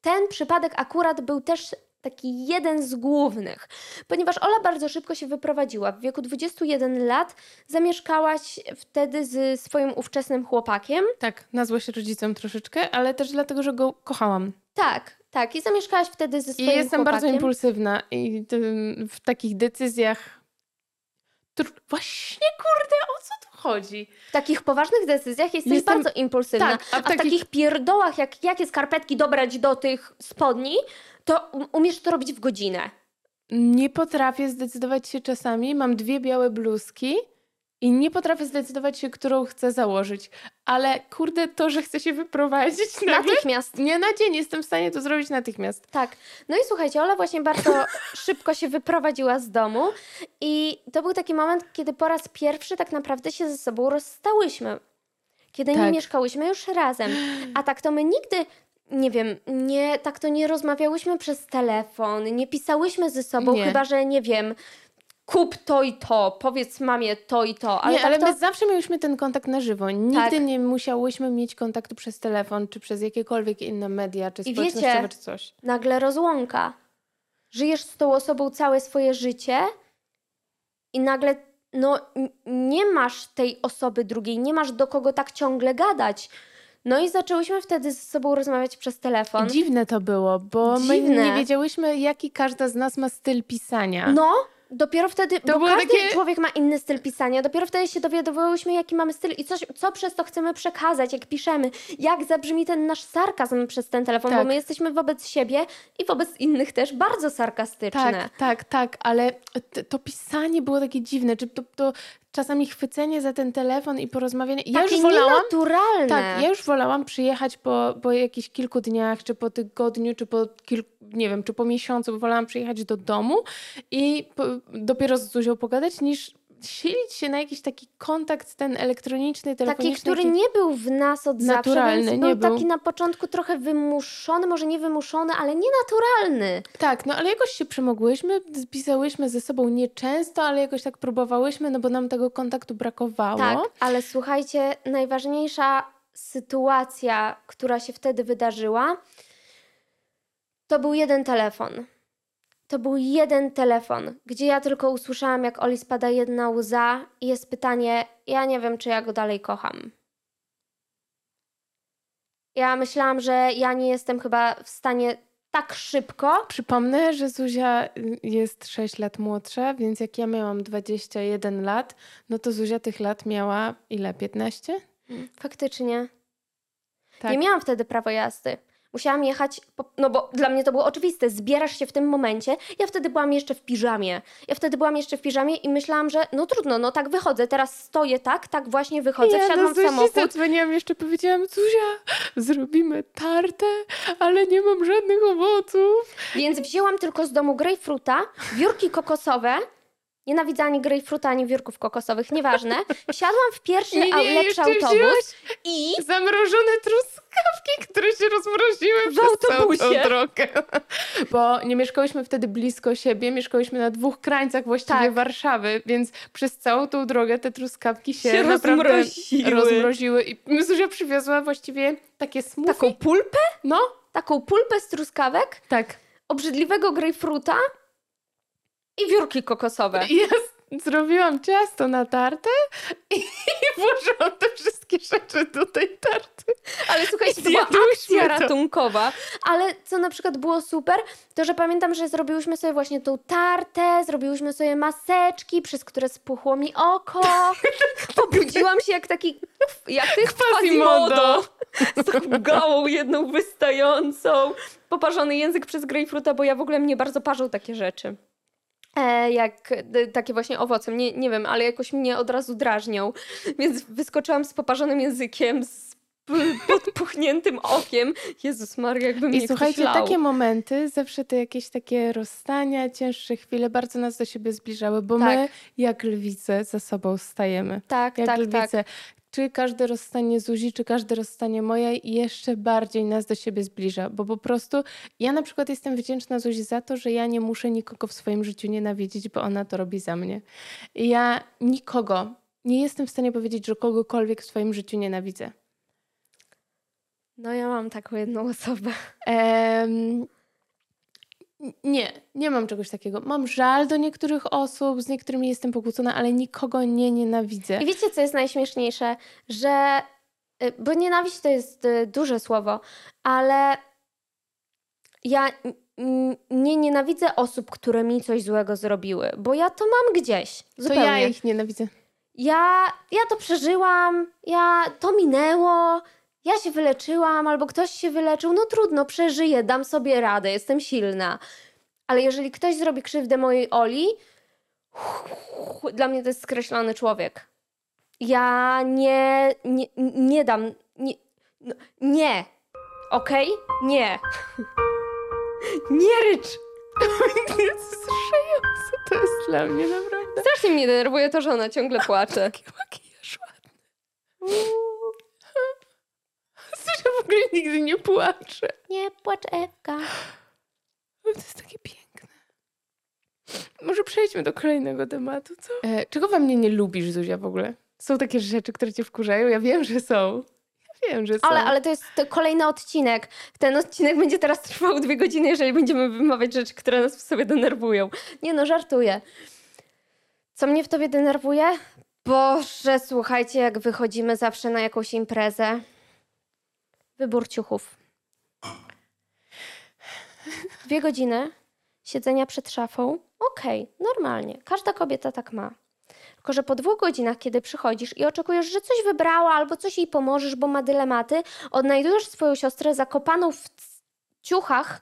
ten przypadek akurat był też taki jeden z głównych, ponieważ Ola bardzo szybko się wyprowadziła. W wieku 21 lat zamieszkałaś wtedy z swoim ówczesnym chłopakiem. Tak, na złość rodzicom troszeczkę, ale też dlatego, że go kochałam. Tak, tak. I zamieszkałaś wtedy ze I swoim jestem chłopakiem. bardzo impulsywna i w takich decyzjach. Właśnie, kurde, o co tu chodzi? W takich poważnych decyzjach jesteś Jestem- bardzo impulsywna. tak, a a w w takich... takich- pierdołach, jak jakie skarpetki dobrać do tych spodni, to um- umiesz to robić w godzinę. Nie potrafię zdecydować się czasami. Mam dwie białe bluzki i nie potrafię zdecydować się, którą chcę założyć. Ale kurde, to, że chcę się wyprowadzić nagle, Natychmiast. nie na dzień jestem w stanie to zrobić natychmiast. Tak. No i słuchajcie, Ola właśnie bardzo szybko się wyprowadziła z domu i to był taki moment, kiedy po raz pierwszy tak naprawdę się ze sobą rozstałyśmy. Kiedy nie Tak. mieszkałyśmy już razem. A tak to my nigdy, nie wiem, nie, tak to nie rozmawiałyśmy przez telefon, nie pisałyśmy ze sobą, Nie. chyba że nie wiem, kup to i to, powiedz mamie to i to. Ale nie, tak ale to... my zawsze miałyśmy ten kontakt na żywo. Nigdy Tak. nie musiałyśmy mieć kontaktu przez telefon, czy przez jakiekolwiek inne media, czy I społecznościowe, wiecie- czy coś. nagle rozłąka. Żyjesz z tą osobą całe swoje życie i nagle no, nie masz tej osoby drugiej, nie masz do kogo tak ciągle gadać. No i zaczęłyśmy wtedy ze sobą rozmawiać przez telefon. Dziwne to było, bo my Dziwne. nie wiedziałyśmy, jaki każda z nas ma styl pisania. No, dopiero wtedy, bo było każdy takie- człowiek ma inny styl pisania, dopiero wtedy się dowiadywałyśmy, jaki mamy styl i coś, co przez to chcemy przekazać, jak piszemy, jak zabrzmi ten nasz sarkazm przez ten telefon, bo Tak. my jesteśmy wobec siebie i wobec innych też bardzo sarkastyczne. Tak, tak, tak, ale to pisanie było takie dziwne, czy to, to czasami chwycenie za ten telefon i porozmawianie. Ja Takie już wolałam. nienaturalne. Tak, ja już wolałam przyjechać po, po jakichś kilku dniach, czy po tygodniu, czy po kilku, nie wiem, czy po miesiącu. Wolałam przyjechać do domu i po, dopiero z Zuzią pogadać, niż silić się na jakiś taki kontakt ten elektroniczny, Taki, telefoniczny. który jaki- nie był w nas od zawsze, Naturalny, więc nie był taki na początku trochę wymuszony, może nie wymuszony, ale nienaturalny. Tak, no ale jakoś się przemogłyśmy, spisałyśmy ze sobą nieczęsto, ale jakoś tak próbowałyśmy, no bo nam tego kontaktu brakowało. Tak, ale słuchajcie, najważniejsza sytuacja, która się wtedy wydarzyła, to był jeden telefon. To był jeden telefon, gdzie ja tylko usłyszałam, jak Oli spada jedna łza i jest pytanie, ja nie wiem, czy ja go dalej kocham. Ja myślałam, że ja nie jestem chyba w stanie tak szybko. Przypomnę, że Zuzia jest 6 lat młodsza, więc jak ja miałam 21 lat, no to Zuzia tych lat miała ile? 15? Faktycznie. Tak. Nie miałam wtedy prawa jazdy. Musiałam jechać, po, no bo dla mnie to było oczywiste, zbierasz się w tym momencie. Ja wtedy byłam jeszcze w piżamie. Ja wtedy byłam jeszcze w piżamie i myślałam, że no trudno, no tak wychodzę, teraz stoję tak, tak właśnie wychodzę, ja wsiadłam do w samochód. zadzwoniłam, jeszcze powiedziałam, Zuzia, zrobimy tartę, ale nie mam żadnych owoców. Więc wzięłam tylko z domu grejpfruta, wiórki kokosowe. Nienawidzę ani grejpfruta, ani wiórków kokosowych, nieważne. Wsiadłam w pierwszy Nie, nie, lepszy autobus i zamrożone truskawki, które się rozmroziły W przez całą tą autobusie. drogę. Bo nie mieszkałyśmy wtedy blisko siebie, mieszkałyśmy na dwóch krańcach właściwie Tak. Warszawy, więc przez całą tą drogę te truskawki się, Się naprawdę rozmroziły. rozmroziły. I Zuzia przywiozła właściwie takie smoothie. taką pulpę, No, taką pulpę z truskawek, tak. obrzydliwego grejpfruta i wiórki kokosowe. Ja zrobiłam ciasto na tartę i włożyłam te wszystkie rzeczy do tej tarty. Ale słuchajcie, to była akcja to. ratunkowa. Ale co na przykład było super, to że pamiętam, że zrobiłyśmy sobie właśnie tą tartę, zrobiłyśmy sobie maseczki, przez które spuchło mi oko. Obudziłam się jak taki, jak ty Quasimodo. Z taką gałą jedną wystającą. Poparzony język przez grejpfruta, bo ja w ogóle mnie bardzo parzą takie rzeczy. E, jak takie właśnie owoce, nie, nie wiem, ale jakoś mnie od razu drażnią. Więc wyskoczyłam z poparzonym językiem, z p- podpuchniętym okiem. Jezus Maria, jakby mnie I słuchajcie, lał. takie momenty, zawsze te jakieś takie rozstania, cięższe chwile bardzo nas do siebie zbliżały, bo Tak. my jak lwice za sobą stajemy. Tak, Jak tak, tak. Czy każde rozstanie Zuzi, czy każde rozstanie moje jeszcze bardziej nas do siebie zbliża, bo po prostu ja na przykład jestem wdzięczna Zuzi za to, że ja nie muszę nikogo w swoim życiu nienawidzić, bo ona to robi za mnie. Ja nikogo, nie jestem w stanie powiedzieć, że kogokolwiek w swoim życiu nienawidzę. No ja mam taką jedną osobę. Em, nie, nie mam czegoś takiego. Mam żal do niektórych osób, z niektórymi jestem pokłócona, ale nikogo nie nienawidzę. I wiecie, co jest najśmieszniejsze? Że, y, bo nienawiść to jest y, duże słowo, ale ja nie nienawidzę osób, które mi coś złego zrobiły, bo ja to mam gdzieś. To Zupełnie. ja ich nienawidzę. ja, ja to przeżyłam, ja to minęło, ja się wyleczyłam, albo ktoś się wyleczył, no trudno, przeżyję, dam sobie radę, jestem silna. Ale jeżeli ktoś zrobi krzywdę mojej Oli, dla mnie to jest skreślony człowiek. Ja nie, nie, nie dam, nie, no, nie, okej? Nie. Nie rycz. To jest to jest dla mnie naprawdę. Strasznie mnie denerwuje to, że ona ciągle płacze. Taki makijaż ładny. W ogóle nigdy nie płaczę. Nie płacz, Ewka. Ale to jest takie piękne. Może przejdźmy do kolejnego tematu, co? E, czego we mnie nie lubisz, Zuzia, w ogóle? Są takie rzeczy, które cię wkurzają? Ja wiem, że są. Ja wiem, że są. Ale, ale to jest to kolejny odcinek. Ten odcinek będzie teraz trwał dwie godziny, jeżeli będziemy wymawiać rzeczy, które nas w sobie denerwują. Nie no, żartuję. Co mnie w tobie denerwuje? Boże, słuchajcie, jak wychodzimy zawsze na jakąś imprezę. Wybór ciuchów. Dwie godziny siedzenia przed szafą. Okej, normalnie. Każda kobieta tak ma. Tylko, że po dwóch godzinach, kiedy przychodzisz i oczekujesz, że coś wybrała albo coś jej pomożesz, bo ma dylematy, odnajdujesz swoją siostrę zakopaną w ciuchach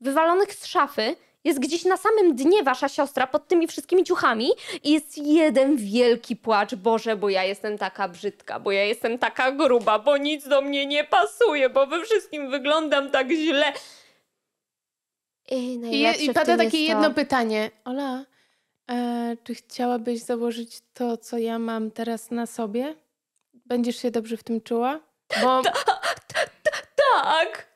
wywalonych z szafy, jest gdzieś na samym dnie wasza siostra pod tymi wszystkimi ciuchami i jest jeden wielki płacz. Boże, bo ja jestem taka brzydka, bo ja jestem taka gruba, bo nic do mnie nie pasuje, bo we wszystkim wyglądam tak źle. I, I, pada takie jest jedno to, pytanie. Ola, e, czy chciałabyś założyć to, co ja mam teraz na sobie? Będziesz się dobrze w tym czuła? Bo, Tak!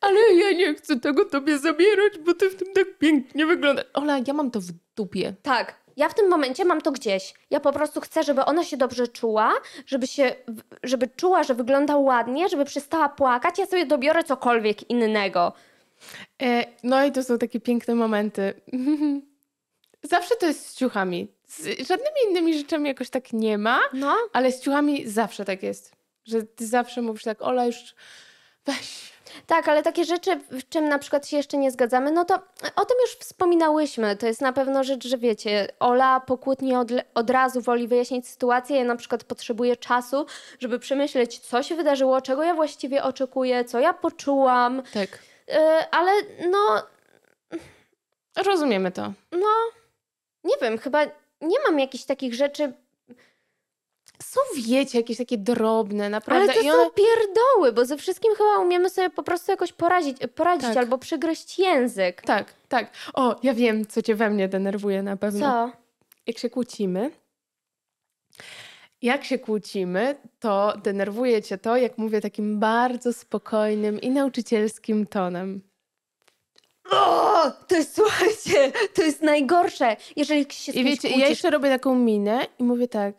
Ale ja nie chcę tego tobie zabierać, bo ty w tym tak pięknie wyglądasz. Ola, ja mam to w dupie. Tak. Ja w tym momencie mam to gdzieś. Ja po prostu chcę, żeby ona się dobrze czuła, żeby się, żeby czuła, że wygląda ładnie, żeby przestała płakać. Ja sobie dobiorę cokolwiek innego. E, no i to są takie piękne momenty. Zawsze to jest z ciuchami. Z żadnymi innymi rzeczami jakoś tak nie ma, No, ale z ciuchami zawsze tak jest. Że ty zawsze mówisz tak, Ola już weź. Tak, ale takie rzeczy, w czym na przykład się jeszcze nie zgadzamy, no to o tym już wspominałyśmy. To jest na pewno rzecz, że wiecie, Ola po kłótni od, od razu woli wyjaśnić sytuację. Ja na przykład potrzebuję czasu, żeby przemyśleć, co się wydarzyło, czego ja właściwie oczekuję, co ja poczułam. Tak. Yy, ale no, Rozumiemy to. no, nie wiem, chyba nie mam jakichś takich rzeczy, Są, wiecie, jakieś takie drobne, naprawdę. ale to I są one... pierdoły, bo ze wszystkim chyba umiemy sobie po prostu jakoś poradzić, poradzić Tak. albo przygryźć język. Tak, tak. O, ja wiem, co cię we mnie denerwuje na pewno. Co? jak się kłócimy, jak się kłócimy, to denerwuje cię to, jak mówię takim bardzo spokojnym i nauczycielskim tonem. O, to jest, słuchajcie, to jest najgorsze, jeżeli się I wiecie, kłócisz. ja jeszcze robię taką minę i mówię tak,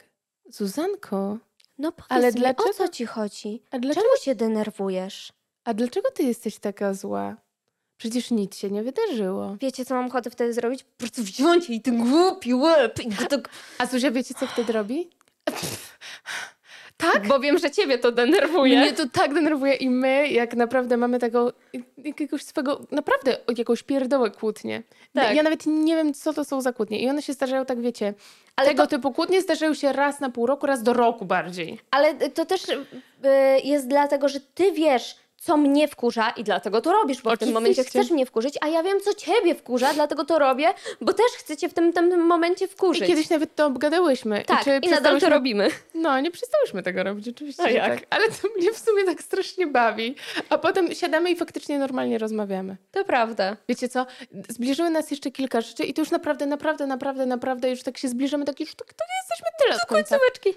Zuzanko, No powiedz Ale mi, dlaczego- o co ci chodzi? a dlaczego, Czemu się denerwujesz? a dlaczego ty jesteś taka zła? Przecież nic się nie wydarzyło. Wiecie, co mam ochotę wtedy zrobić? Po prostu wziąć jej ten głupi łeb i go tak... A Zuzia, wiecie, co wtedy robi? Tak? Bo wiem, że ciebie to denerwuje. Mnie to tak denerwuje i my, jak naprawdę mamy taką, jakiegoś swego, naprawdę jakąś pierdołę kłótnię. Tak. Ja nawet nie wiem, co to są za kłótnie. I one się zdarzają, tak wiecie, Ale tego to- typu kłótnie zdarzają się raz na pół roku, raz do roku bardziej. Ale to też y, jest dlatego, że ty wiesz, co mnie wkurza i dlatego to robisz, bo w tym momencie Oczywiście. chcesz mnie wkurzyć, a ja wiem, co ciebie wkurza, dlatego to robię, bo też chcę cię w tym, tym momencie I wkurzyć. kiedyś nawet to obgadałyśmy. tak, I, i nadal to robimy. No, nie przestałyśmy tego robić, oczywiście. A jak? Tak. Ale to mnie w sumie tak strasznie bawi. A potem siadamy i faktycznie normalnie rozmawiamy. To prawda. Wiecie co? Zbliżyły nas jeszcze kilka rzeczy i to już naprawdę, naprawdę, naprawdę, naprawdę już tak się zbliżamy, tak już tak, tak jesteśmy tyle od końca. Końcóweczki.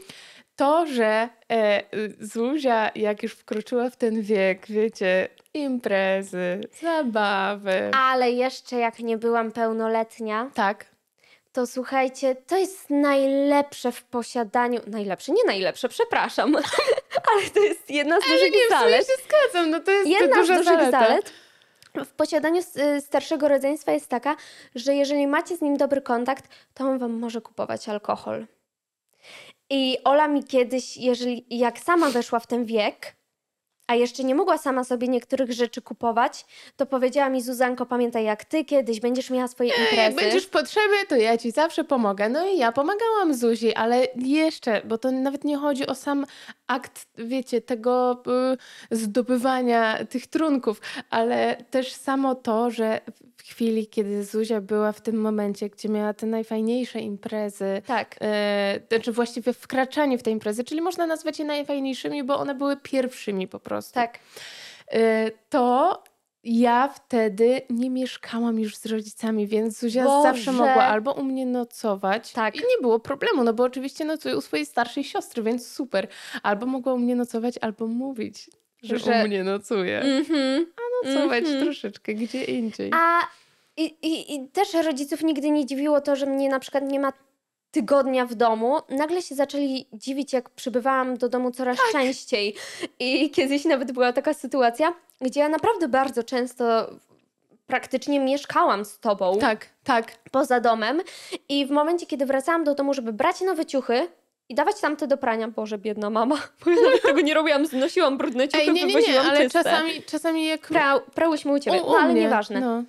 To, że e, Zuzia, jak już wkroczyła w ten wiek, wiecie, imprezy, zabawy. Ale jeszcze jak nie byłam pełnoletnia, Tak. to słuchajcie, to jest najlepsze w posiadaniu. Najlepsze, nie najlepsze, przepraszam. Ale to jest jedna z dużych Nie, zalet. się zgadzam, no to jest Jedna z duża dużych zaleta. zalet w posiadaniu y, starszego rodzeństwa jest taka, że jeżeli macie z nim dobry kontakt, to on wam może kupować alkohol. I Ola mi kiedyś, jeżeli jak sama weszła w ten wiek, a jeszcze nie mogła sama sobie niektórych rzeczy kupować, to powiedziała mi Zuzanko, pamiętaj jak ty kiedyś będziesz miała swoje imprezy. Jak będziesz w potrzebie, to ja ci zawsze pomogę. No i ja pomagałam Zuzi, ale jeszcze, bo to nawet nie chodzi o sam akt, wiecie, tego y, zdobywania tych trunków, ale też samo to, że w chwili, kiedy Zuzia była w tym momencie, gdzie miała te najfajniejsze imprezy, Tak. e, znaczy właściwie wkraczanie w te imprezy, czyli można nazwać je najfajniejszymi, bo one były pierwszymi po prostu. Tak. E, to ja wtedy nie mieszkałam już z rodzicami, więc Zuzia Boże. zawsze mogła albo u mnie nocować Tak. i nie było problemu, no bo oczywiście nocuje u swojej starszej siostry, więc super. Albo mogła u mnie nocować, albo mówić, że, Że- u mnie nocuje. Mhm. A nocować mhm. troszeczkę gdzie indziej. A i, i, i też rodziców nigdy nie dziwiło to, że mnie na przykład nie ma tygodnia w domu. Nagle się zaczęli dziwić, jak przybywałam do domu coraz Tak. częściej. I kiedyś nawet była taka sytuacja, gdzie ja naprawdę bardzo często praktycznie mieszkałam z tobą Tak, tak. poza domem i w momencie, kiedy wracałam do domu, żeby brać nowe ciuchy i dawać tamte do prania, Boże, biedna mama, bo ja nawet tego nie robiłam, znosiłam brudne ciuchy, Ej, nie, nie, nie, ale czyste. czasami, czasami jak... Pra, prałyśmy u ciebie, u, u no ale mnie, nieważne No.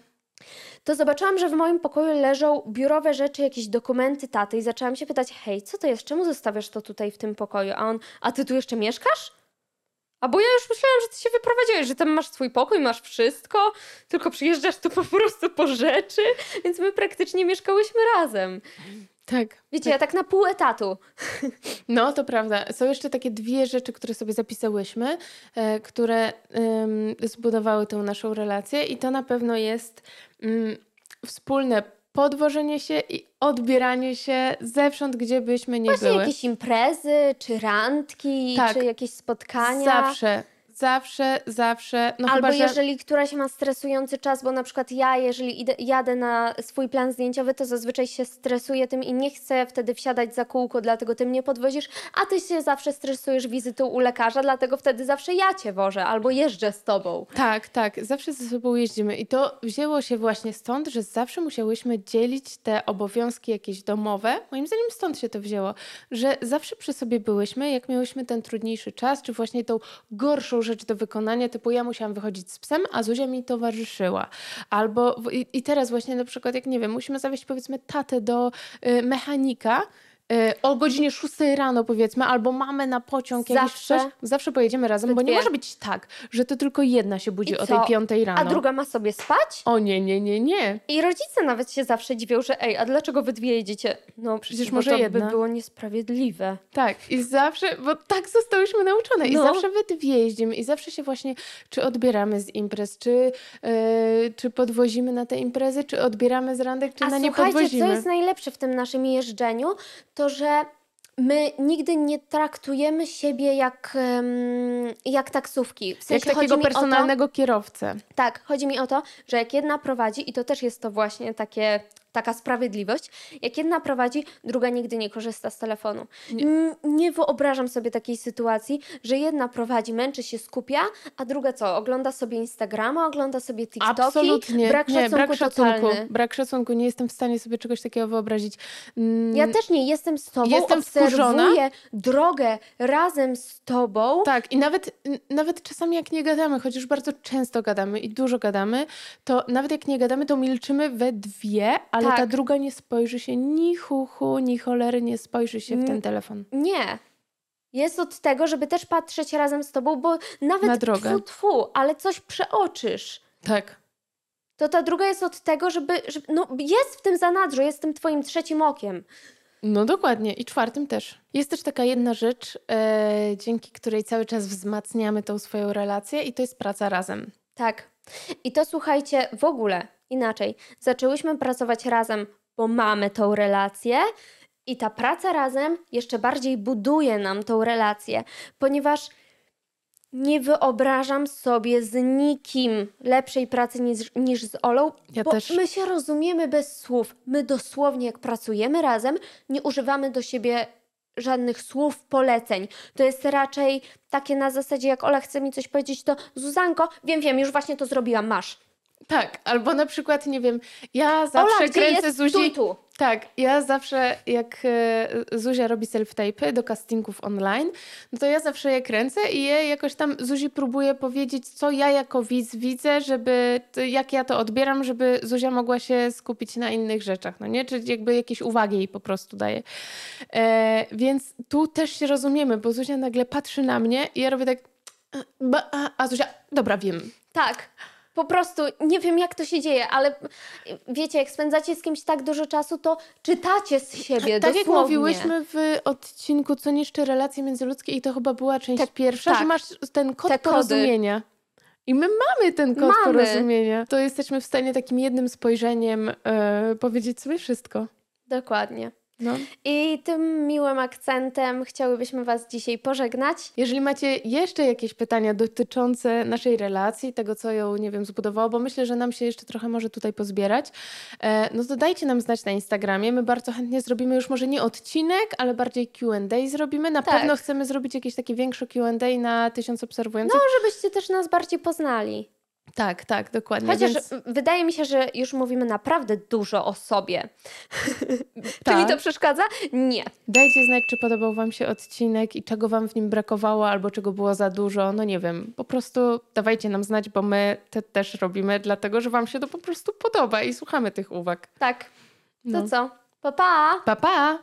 To zobaczyłam, że w moim pokoju leżą biurowe rzeczy, jakieś dokumenty taty i zaczęłam się pytać, hej, co to jest, czemu zostawiasz to tutaj w tym pokoju? A on, a ty tu jeszcze mieszkasz? A bo ja już myślałam, że ty się wyprowadziłeś, że tam masz swój pokój, masz wszystko, tylko przyjeżdżasz tu po prostu po rzeczy, więc my praktycznie mieszkałyśmy razem. Tak. Wiecie, ja tak na pół etatu. No, to prawda. Są jeszcze takie dwie rzeczy, które sobie zapisałyśmy, e, które em, zbudowały tę naszą relację i to na pewno jest mm, wspólne podwożenie się i odbieranie się zewsząd, gdzie byśmy nie Właśnie były. jakieś imprezy, czy randki, Tak. czy jakieś spotkania. Zawsze, Zawsze, zawsze. No Albo chyba, że... jeżeli któraś ma stresujący czas, bo na przykład ja, jeżeli idę, jadę na swój plan zdjęciowy, to zazwyczaj się stresuję tym i nie chcę wtedy wsiadać za kółko, dlatego ty mnie podwozisz, a ty się zawsze stresujesz wizytą u lekarza, dlatego wtedy zawsze ja cię wożę albo jeżdżę z tobą. Tak, tak, zawsze ze sobą jeździmy. I to wzięło się właśnie stąd, że zawsze musiałyśmy dzielić te obowiązki jakieś domowe. Moim zdaniem stąd się to wzięło, że zawsze przy sobie byłyśmy, jak miałyśmy ten trudniejszy czas, czy właśnie tą gorszą rzecz do wykonania, typu ja musiałam wychodzić z psem, a Zuzia mi towarzyszyła. Albo i, i teraz właśnie na przykład, jak nie wiem, musimy zawieźć powiedzmy tatę do y, mechanika, o godzinie 6 rano powiedzmy, albo mamy na pociąg jakiś Zawsze. coś, zawsze pojedziemy razem, bo nie może być tak, że to tylko jedna się budzi I o tej co? 5 rano. A druga ma sobie spać? O nie, nie, nie, nie. I rodzice nawet się zawsze dziwią, że ej, a dlaczego wy dwie jedziecie? No przecież może to to jedna. by było niesprawiedliwe. Tak, i zawsze, bo tak zostałyśmy nauczone i No. zawsze we dwie jeździmy i zawsze się właśnie, czy odbieramy z imprez, czy, e, czy podwozimy na te imprezy, czy odbieramy z randek, czy A na nie słuchajcie, podwozimy. co jest najlepsze w tym naszym jeżdżeniu, to że my nigdy nie traktujemy siebie jak, jak taksówki. W Jak sensie chodzi takiego mi o to, personalnego kierowcę. Tak, chodzi mi o to, że jak jedna prowadzi, i to też jest to właśnie takie, taka sprawiedliwość, jak jedna prowadzi, druga nigdy nie korzysta z telefonu. Nie. Nie, nie wyobrażam sobie takiej sytuacji, że jedna prowadzi, męczy się, skupia, a druga co, ogląda sobie Instagrama, ogląda sobie TikToki. Absolutnie. Brak nie, szacunku brak szacunku. totalny. Brak szacunku. Nie jestem w stanie sobie czegoś takiego wyobrazić. Mm, Ja też nie jestem z tobą, Jestem obserwuję drogę razem z tobą. Tak, i nawet, nawet czasami jak nie gadamy, chociaż bardzo często gadamy i dużo gadamy, to nawet jak nie gadamy, to milczymy we dwie, ale Tak. ta druga nie spojrzy się ni chuchu, ni cholery, nie spojrzy się w ten telefon. Nie. Jest od tego, żeby też patrzeć razem z tobą, bo nawet Na drogę. tfu, tfu, ale coś przeoczysz. Tak. To ta druga jest od tego, żeby, żeby. No, jest w tym zanadrzu, jest tym twoim trzecim okiem. No dokładnie. I czwartym też. Jest też taka jedna rzecz, e, dzięki której cały czas wzmacniamy tą swoją relację i to jest praca razem. Tak. I to słuchajcie, w ogóle inaczej. Zaczęłyśmy pracować razem, bo mamy tą relację. I ta praca razem jeszcze bardziej buduje nam tą relację, ponieważ nie wyobrażam sobie z nikim lepszej pracy niż, niż z Olą, Ja bo też. my się rozumiemy bez słów. My dosłownie, jak pracujemy razem, nie używamy do siebie żadnych słów, poleceń. To jest raczej takie na zasadzie, jak Ola chce mi coś powiedzieć, to Zuzanko, wiem, wiem, już właśnie to zrobiłam, masz. Tak, albo na przykład, nie wiem, ja zawsze Ola, kręcę jest? Zuzi... Tu i tu. Tak, ja zawsze jak e, Zuzia robi self-tape'y do castingów online, no to ja zawsze je kręcę i je jakoś tam Zuzi próbuję powiedzieć, co ja jako widz widzę, żeby, jak ja to odbieram, żeby Zuzia mogła się skupić na innych rzeczach, no nie? Czy jakby jakieś uwagi jej po prostu daje. E, więc tu też się rozumiemy, bo Zuzia nagle patrzy na mnie i ja robię tak, "E, a Zuzia, dobra, wiem. Tak. Po prostu nie wiem, jak to się dzieje, ale wiecie, jak spędzacie z kimś tak dużo czasu, to czytacie z siebie. Tak jak dosłownie. mówiłyśmy w odcinku Co niszczy relacje międzyludzkie i to chyba była część Te- pierwsza, tak. że masz ten kod Te kody. porozumienia. I my mamy ten kod Mamy. porozumienia. To jesteśmy w stanie takim jednym spojrzeniem e, powiedzieć sobie wszystko. Dokładnie. No. I tym miłym akcentem chciałybyśmy Was dzisiaj pożegnać. Jeżeli macie jeszcze jakieś pytania dotyczące naszej relacji, tego co ją, nie wiem, zbudowało, bo myślę, że nam się jeszcze trochę może tutaj pozbierać, e, no to dajcie nam znać na Instagramie. My bardzo chętnie zrobimy już może nie odcinek, ale bardziej Q&A zrobimy. Na Tak. pewno chcemy zrobić jakieś takie większe Q&A na tysiąc obserwujących. Żebyście też nas bardziej poznali. Tak, tak, dokładnie. Chociaż Więc, wydaje mi się, że już mówimy naprawdę dużo o sobie. Czy Tak. mi to przeszkadza? Nie. dajcie znać, czy podobał Wam się odcinek i czego Wam w nim brakowało, albo czego było za dużo. No nie wiem, po prostu dawajcie nam znać, bo my te też robimy, dlatego że Wam się to po prostu podoba i słuchamy tych uwag. Tak. To No. co? Pa, pa! Pa, pa!